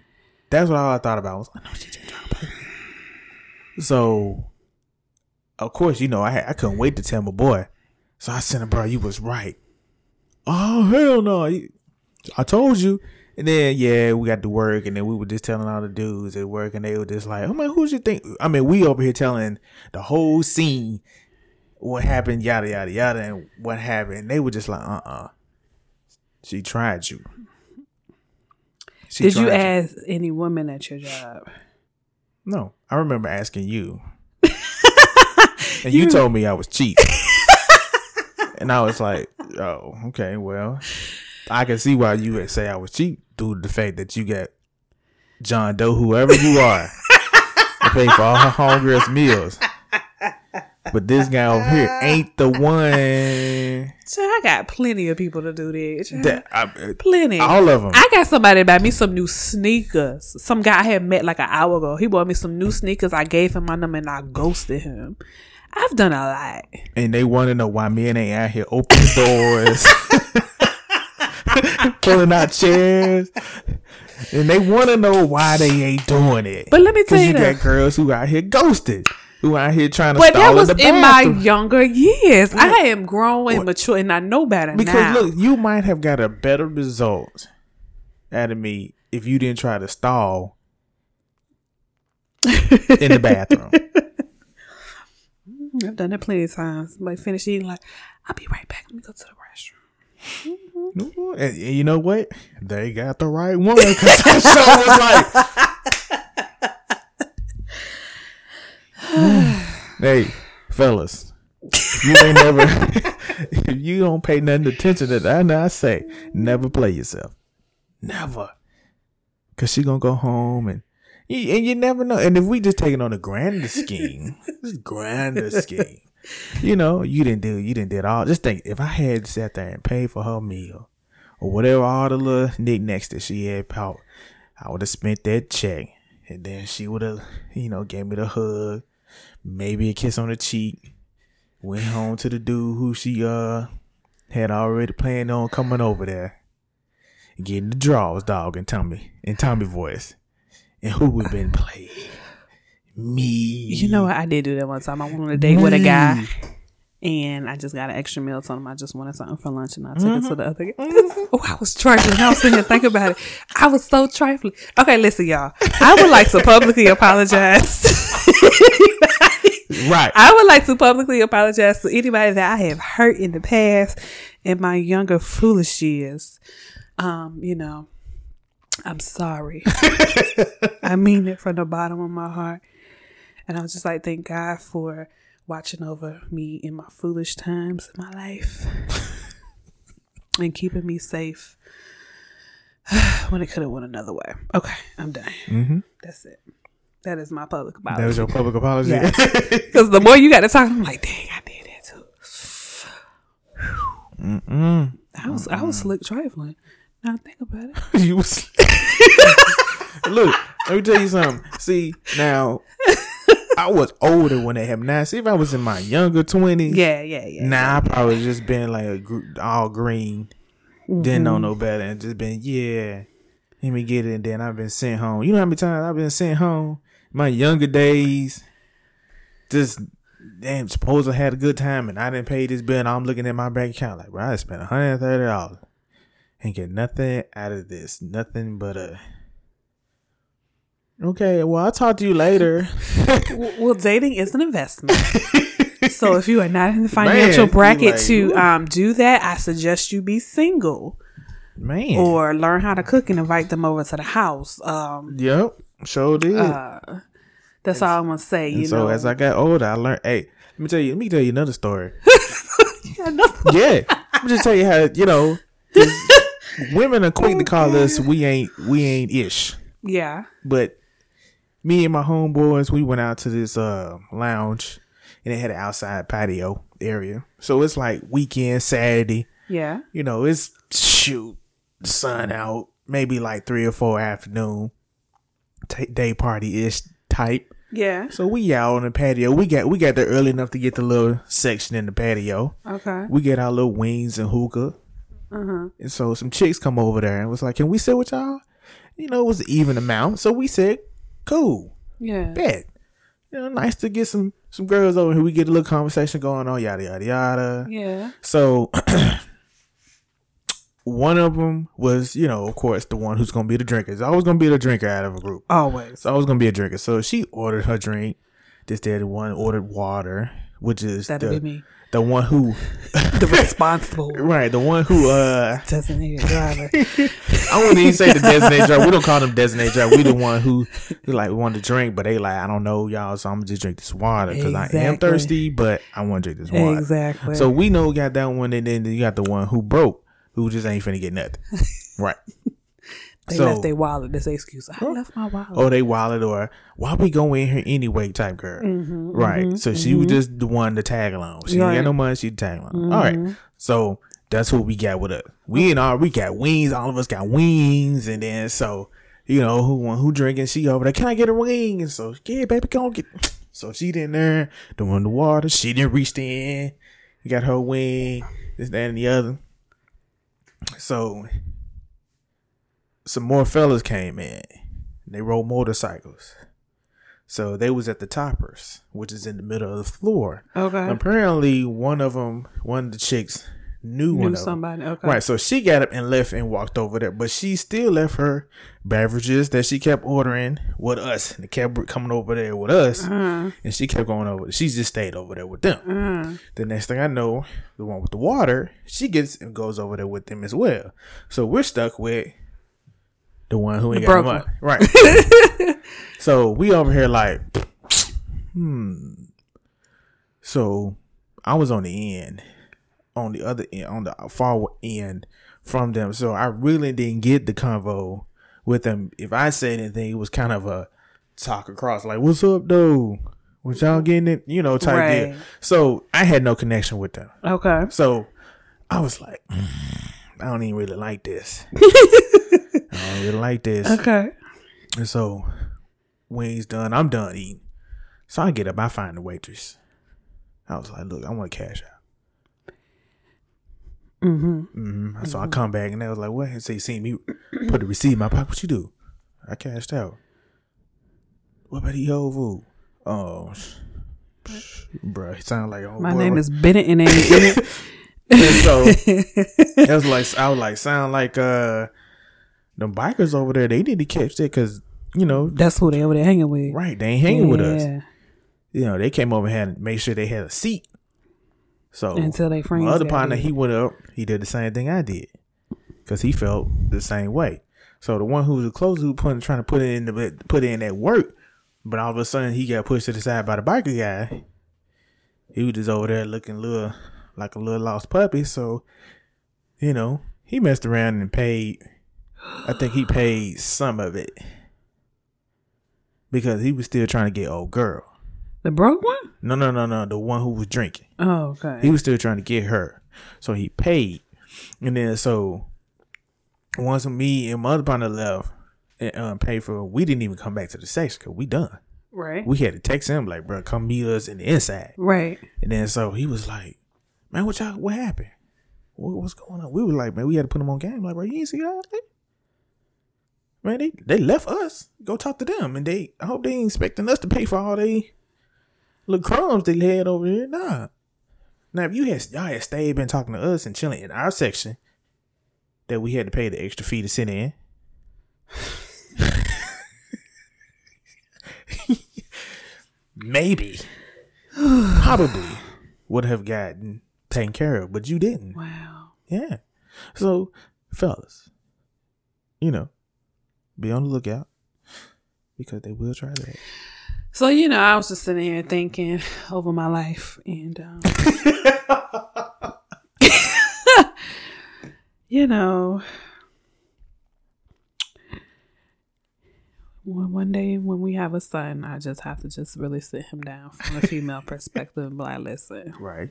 That's what all I thought about. I was like, no, she ain't trying to play me. So, of course, you know, I had, I couldn't wait to tell my boy. So I sent him, bro, you was right. Oh, hell no. I told you. And then, yeah, we got to work, and then we were just telling all the dudes at work, and they were just like, oh, man, who's you think? I mean, we over here telling the whole scene what happened, yada yada yada, and what happened. And They were just like, uh uh She tried you. She Did you tried ask any woman at your job? No, I remember asking you, and you told me I was cheap, and I was like, oh, okay, well, I can see why you would say I was cheap due to the fact that you got John Doe, whoever you are, to pay for all her homegirls' meals. But this guy over here ain't the one So I got plenty of people to do this. that I, plenty. all of them. I got somebody to buy me some new sneakers. Some guy I had met like an hour ago. He bought me some new sneakers. I gave him my number and I ghosted him. I've done a lot. and they want to know why men ain't out here opening doors, pulling out chairs, and they want to know why they ain't doing it. But let me tell you, you though, got girls who out here ghosted, who out here trying to but stall that in was the in my younger years. I am grown and mature and I know better Because now. look, you might have got a better result out of me if you didn't try to stall in the bathroom. I've done that plenty of times. Like finish eating, like I'll be right back. Let me go to the restroom. And, and you know what? They got the right one. 'cause that show was like, hey, fellas, you ain't never, if you don't pay nothing attention to that, I say, never play yourself. Never. Cause she gonna go home and and you never know. And if we just take it on a grander scheme, this grander scheme, you know, you didn't do, you didn't did all. Just think, if I had sat there and paid for her meal or whatever, all the little knickknacks that she had out, I would have spent that check, and then she would have, you know, gave me the hug, maybe a kiss on the cheek, went home to the dude who she uh had already planned on coming over there, getting the draws, dog, and Tommy, and Tommy voice, and who would been playing me. You know what? I did do that one time. I went on a date with a guy. And I just got an extra meal. Told him I just wanted something for lunch, and I took it to the other guy. Oh, I was trifling. I was sitting here thinking about it. I was so trifling. Okay, listen, y'all. I would like to publicly apologize. Right. I would like to publicly apologize to anybody that I have hurt in the past in my younger foolish years. Um, you know, I'm sorry. I mean it from the bottom of my heart. And I was just like, thank God for watching over me in my foolish times in my life. and keeping me safe when it could have went another way. Okay, I'm done. Mm-hmm. That's it. That is my public apology. That was your public apology. Because the more you got to talk, I'm like, dang, I did that too. Mm-mm. I was I was slick trifling. Now think about it. you was. Look, let me tell you something. See, now I was older when that happened. Now, see, if I was in my younger twenties, Yeah, yeah, yeah. Nah, I probably just been like a gr- all green, didn't know mm-hmm. no better, and just been yeah. Let me get it, and then I've been sent home. You know how many times I've been sent home? My younger days, just damn. Suppose I had a good time, and I didn't pay this bill. And I'm looking at my bank account like, bro, I spent one hundred thirty dollars and get nothing out of this, nothing but a. Okay, well, I'll talk to you later. Well, dating is an investment. so if you are not in the financial Man, bracket like, to um do that, I suggest you be single Man, or learn how to cook and invite them over to the house. Um, yep, sure did. uh, that's all I'm gonna say. And You so know, as I got older, I learned. Hey, let me tell you. Let me tell you another story. Yeah, nothing- yeah, let me just tell you how you know, women are quick to call us we ain't we ain't ish, yeah, but me and my homeboys we went out to this uh lounge and it had an outside patio area, so it's like weekend Saturday. yeah, You know, it's shoot sun out, maybe like three or four afternoon, ta day party ish type. yeah. So we out on the patio. We got we got there early enough to get the little section in the patio. Okay. We get our little wings and hookah. Uh-huh. And so some chicks come over there and was like, "Can we sit with y'all?" You know, it was an even amount. So we said, "Cool, Yeah. bet." You know, nice to get some some girls over here. We get a little conversation going on, yada yada yada. Yeah. So one of them was, you know, of course, the one who's gonna be the drinker. It's always gonna be the drinker out of a group. Always. It's always gonna be a drinker. So she ordered her drink. This did one ordered water, which is That'd the, be me. The one who The responsible right, the one who uh designated driver. I wouldn't even say the designated driver. We don't call them designated driver. We the one who, who like want to drink, but they like I don't know y'all, so I'm gonna just drink this water because I am thirsty, but I want to drink this water. exactly. So we know we got that one, and then you got the one who broke, who just ain't finna get nothing. right. They so- left their wallet. That's excuse. I oh. left my wallet. Oh, they wallet or why we go in here anyway type girl. Mm-hmm, right. Mm-hmm, so she was mm-hmm. just the one to tag along. She ain't Right. got no money, she tag along. All right. So that's what we got with us. We and all we got wings, all of us got wings, and then so you know, who who drinking, she over there, can I get a wing? And so, yeah, baby, go on get so she in there doing the water, she didn't reach in, you got her wing, this, that, and the other. So some more fellas came in. They rode motorcycles. So they was at the toppers, which is in the middle of the floor. Okay. Apparently, one of them, one of the chicks, knew, one Knew of them. somebody. Okay. Right, so she got up and left and walked over there, but she still left her beverages that she kept ordering with us, and kept coming over there with us, Uh, and she kept going over. She just stayed over there with them. uh, The next thing I know, the one with the water, she gets and goes over there with them as well. So we're stuck with the one who ain't The got no money, right? so we over here like, hmm. So I was on the end, on the other end, on the far end from them. So I really didn't get the convo with them. If I said anything, it was kind of a talk across, like, "What's up, though? What y'all getting it?" You know, type Right. deal. So I had no connection with them. okay. So I was like, "Mm, I don't even really like this. I don't really like this. Okay. And so when he's done, I'm done eating. So I get up, I find the waitress. I was like, look, I want to cash out. Mm-hmm. Mm-hmm. So I come back and they was like, what? So you see me put the receipt in my pocket. What you do? I cashed out. What about the old food? Oh, bro, it sound like oh, My boy, name is Bennett and ain't in. And so it was like I was like sound like uh them bikers over there. They need to catch that because you know That's who they over there hanging with. right they ain't hanging with us. You know they came over and had to sure they had a seat. So Until they friends my other partner he went up. He did the same thing I did because he felt the same way. So the one who was the closest who put trying to put it in the put in that work, but all of a sudden he got pushed to the side by the biker guy. He was just over there looking little like a little lost puppy. So you know, he messed around and paid. I think he paid some of it because he was still trying to get old girl. The broke one? No, no, no, no. The one who was drinking. Oh, okay. He was still trying to get her. So he paid. And then so once me and my other partner left and um, paid for we didn't even come back to the section because we done. right. We had to text him like, bro, come meet us in the inside. right. And then so he was like, Man, what y'all what happened? What, what's going on? We were like, man, we had to put him on game. Like, bro, you ain't see that? Man, they, they left us. Go talk to them. And they I hope they ain't expecting us to pay for all they little crumbs they had over here. Nah. Now if you had y'all had stayed been talking to us and chilling in our section that we had to pay the extra fee to sit in. Maybe. Probably would have gotten taken care of, but you didn't. Wow. Yeah. So, fellas, you know, be on the lookout because they will try that. So, you know, I was just sitting here thinking over my life and, um, you know, one, one day when we have a son, I just have to just really sit him down from a female perspective and be like, listen, Right.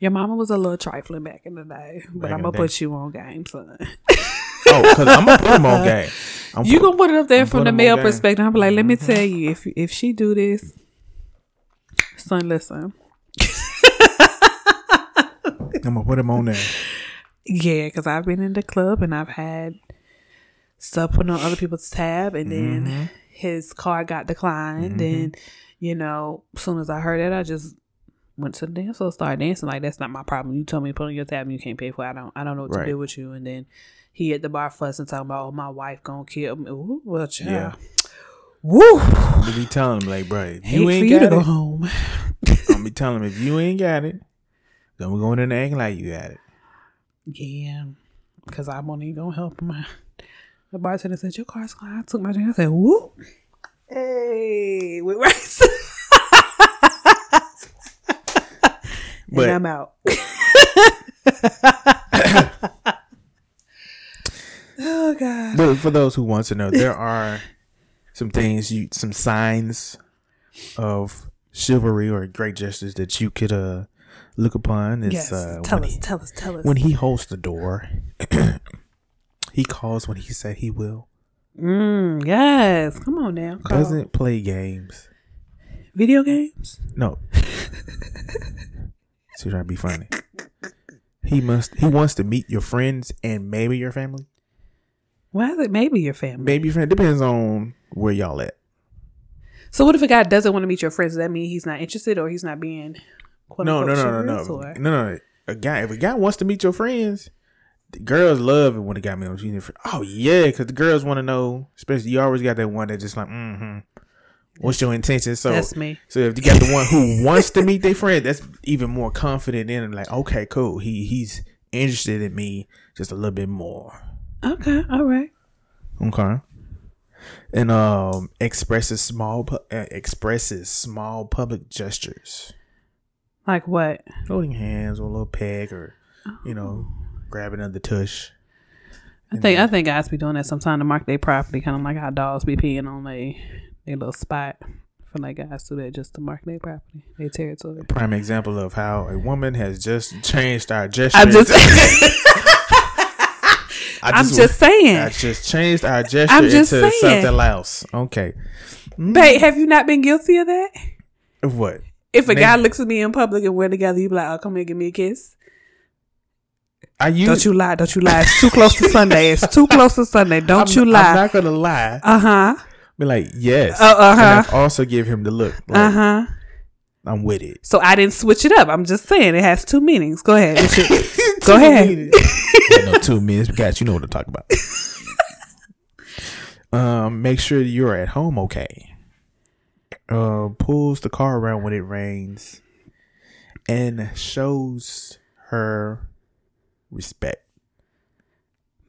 your mama was a little trifling back in the day, but Back I'm to put you on game, son. Because I'm gonna put them on game. I'm You put- gonna put it up there I'm from the putting 'em on male. Mm-hmm. perspective. I'm like, let me tell you, if if she do this, son, listen, I'm gonna put them on there. yeah, because I've been in the club and I've had stuff put on other people's tab, and Mm-hmm. then his card got declined, and you know, as soon as I heard it, I just went to the dance floor, started dancing. Like that's not my problem. You told me to put on your tab, and you can't pay for it. I don't, I don't know what Right. to do with you. And then he at the bar fussing, talking about, oh, my wife gonna kill me. Ooh, well, child. Yeah. Woo. We be telling him like, bro, if Hate you for ain't you to got go it, home. I'm be telling him if you ain't got it, then we're going in there acting like you got it. Yeah, because I'm only gonna help him. out. The bartender said, "Your car's gone." I took my drink. I said, "Whoop, hey, we right." But- and I'm out. oh God. But for those who want to know, there are some things you some signs of chivalry or great gestures that you could uh look upon. It's Yes. uh tell us. he, Tell us. Tell us. when he holds the door. he calls when he said he will. mm, yes. Come on now. Carl. Doesn't play games. video games? No. She's trying to be funny. He must he wants to meet your friends and maybe your family. Why is it maybe your family? Maybe your friend depends on where y'all at. So what if a guy doesn't want to meet your friends? Does that mean he's not interested or he's not being quote No, no, unquote no, no, chivalrous, no, or- no, no. A guy, if a guy wants to meet your friends, the girls love it when the guy meets your friends. Oh yeah, because the girls want to know. Especially you always got that one that just like, mm-hmm. What's your intention? So That's me. So if you got the one who wants to meet their friend, that's even more confident in it. Like, okay, cool. He he's interested in me just a little bit more. Okay, all right. Okay. And um, expresses small pu- uh, expresses small public gestures, Like what? holding hands or a little peg, or you know, grabbing under the tush. I think I think guys be doing that sometime to mark their property, kind of like how dogs be peeing on a their little spot. For like guys do that just to mark their property, their territory. Prime example of how a woman has just changed our gestures. I'm just, I I'm just saying, I just changed our gesture I'm just into saying. something else. Okay. babe. Have you not been guilty of that? What? If a Name- guy looks at me in public and we're together, you be like, "Oh, come here, give me a kiss." I use. Don't you lie? Don't you lie? It's too close to Sunday. It's too close to Sunday. Don't I'm, you lie? I'm not gonna lie. Uh huh. Be like, yes. Uh, uh-huh. And also give him the look. Like, Uh huh. I'm with it. So I didn't switch it up. I'm just saying it has two meanings. Go ahead. What's your- Go ahead. no, two minutes. Guys, you know what I'm talking about. um, make sure you're at home okay. Uh, pulls the car around when it rains, and shows her respect.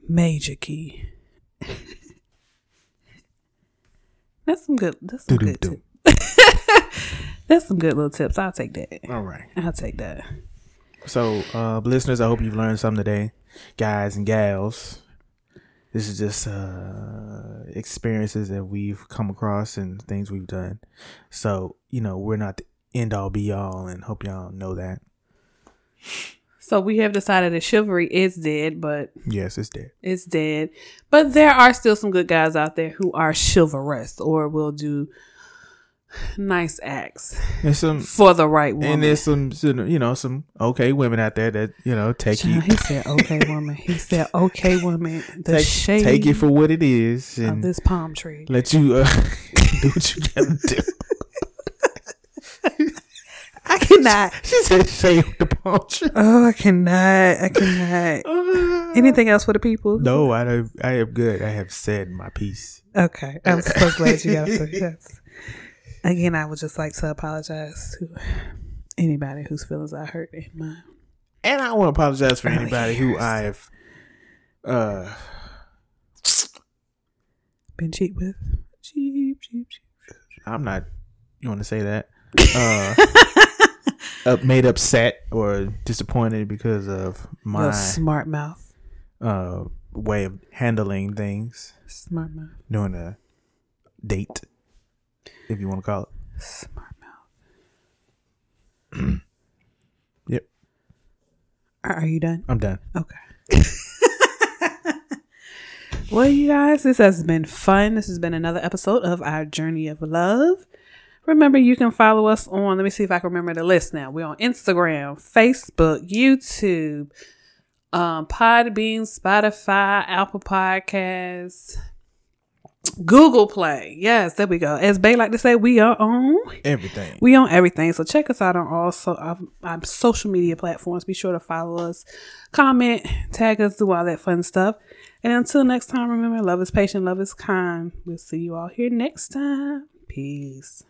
Major key. That's some good. That's some good. Doo-doo-doo. Tip. that's some good little tips. I'll take that. All right. I'll take that. So, uh, listeners, I hope you've learned something today, guys and gals. This is just uh, experiences that we've come across and things we've done. So, you know, we're not the end all be all, and hope y'all know that. So we have decided that chivalry is dead, but Yes, it's dead. it's dead. But there are still some good guys out there who are chivalrous or will do nice acts There's some, for the right woman. and there's some, you know, some okay women out there that you know take you, he said, "Okay, woman." He said, "Okay, woman." The take, shade take it for what it is, of and this palm tree. let you uh, do what you gotta do. I cannot. She said, "Shave the palm tree." Oh, I cannot. I cannot. Anything else for the people? No, I don't, I am good. I have said my piece. Okay, I'm so glad you got to yes. Again, I would just like to apologize to anybody whose feelings I hurt in mine. And I want to apologize for anybody who I've uh Been cheap with. Cheap, cheap, cheap. I'm not you want to say that. Uh up, made upset or disappointed because of my Your smart mouth. uh way of handling things Smart mouth. during a date, if you want to call it. Smart mouth. Yep, Are, you done? I'm done. Okay. well, you guys, this has been fun. This has been another episode of our Journey of Love. Remember, you can follow us on, let me see if I can remember the list now. We're on Instagram, Facebook, YouTube, um, Podbean, Spotify, Apple Podcasts, Google Play. Yes, there we go. As Bay like to say, we are on Everything. we on everything. So check us out on all so our, our social media platforms. Be sure to follow us, comment, tag us, do all that fun stuff. And until next time, remember, love is patient, love is kind. We'll see you all here next time. Peace.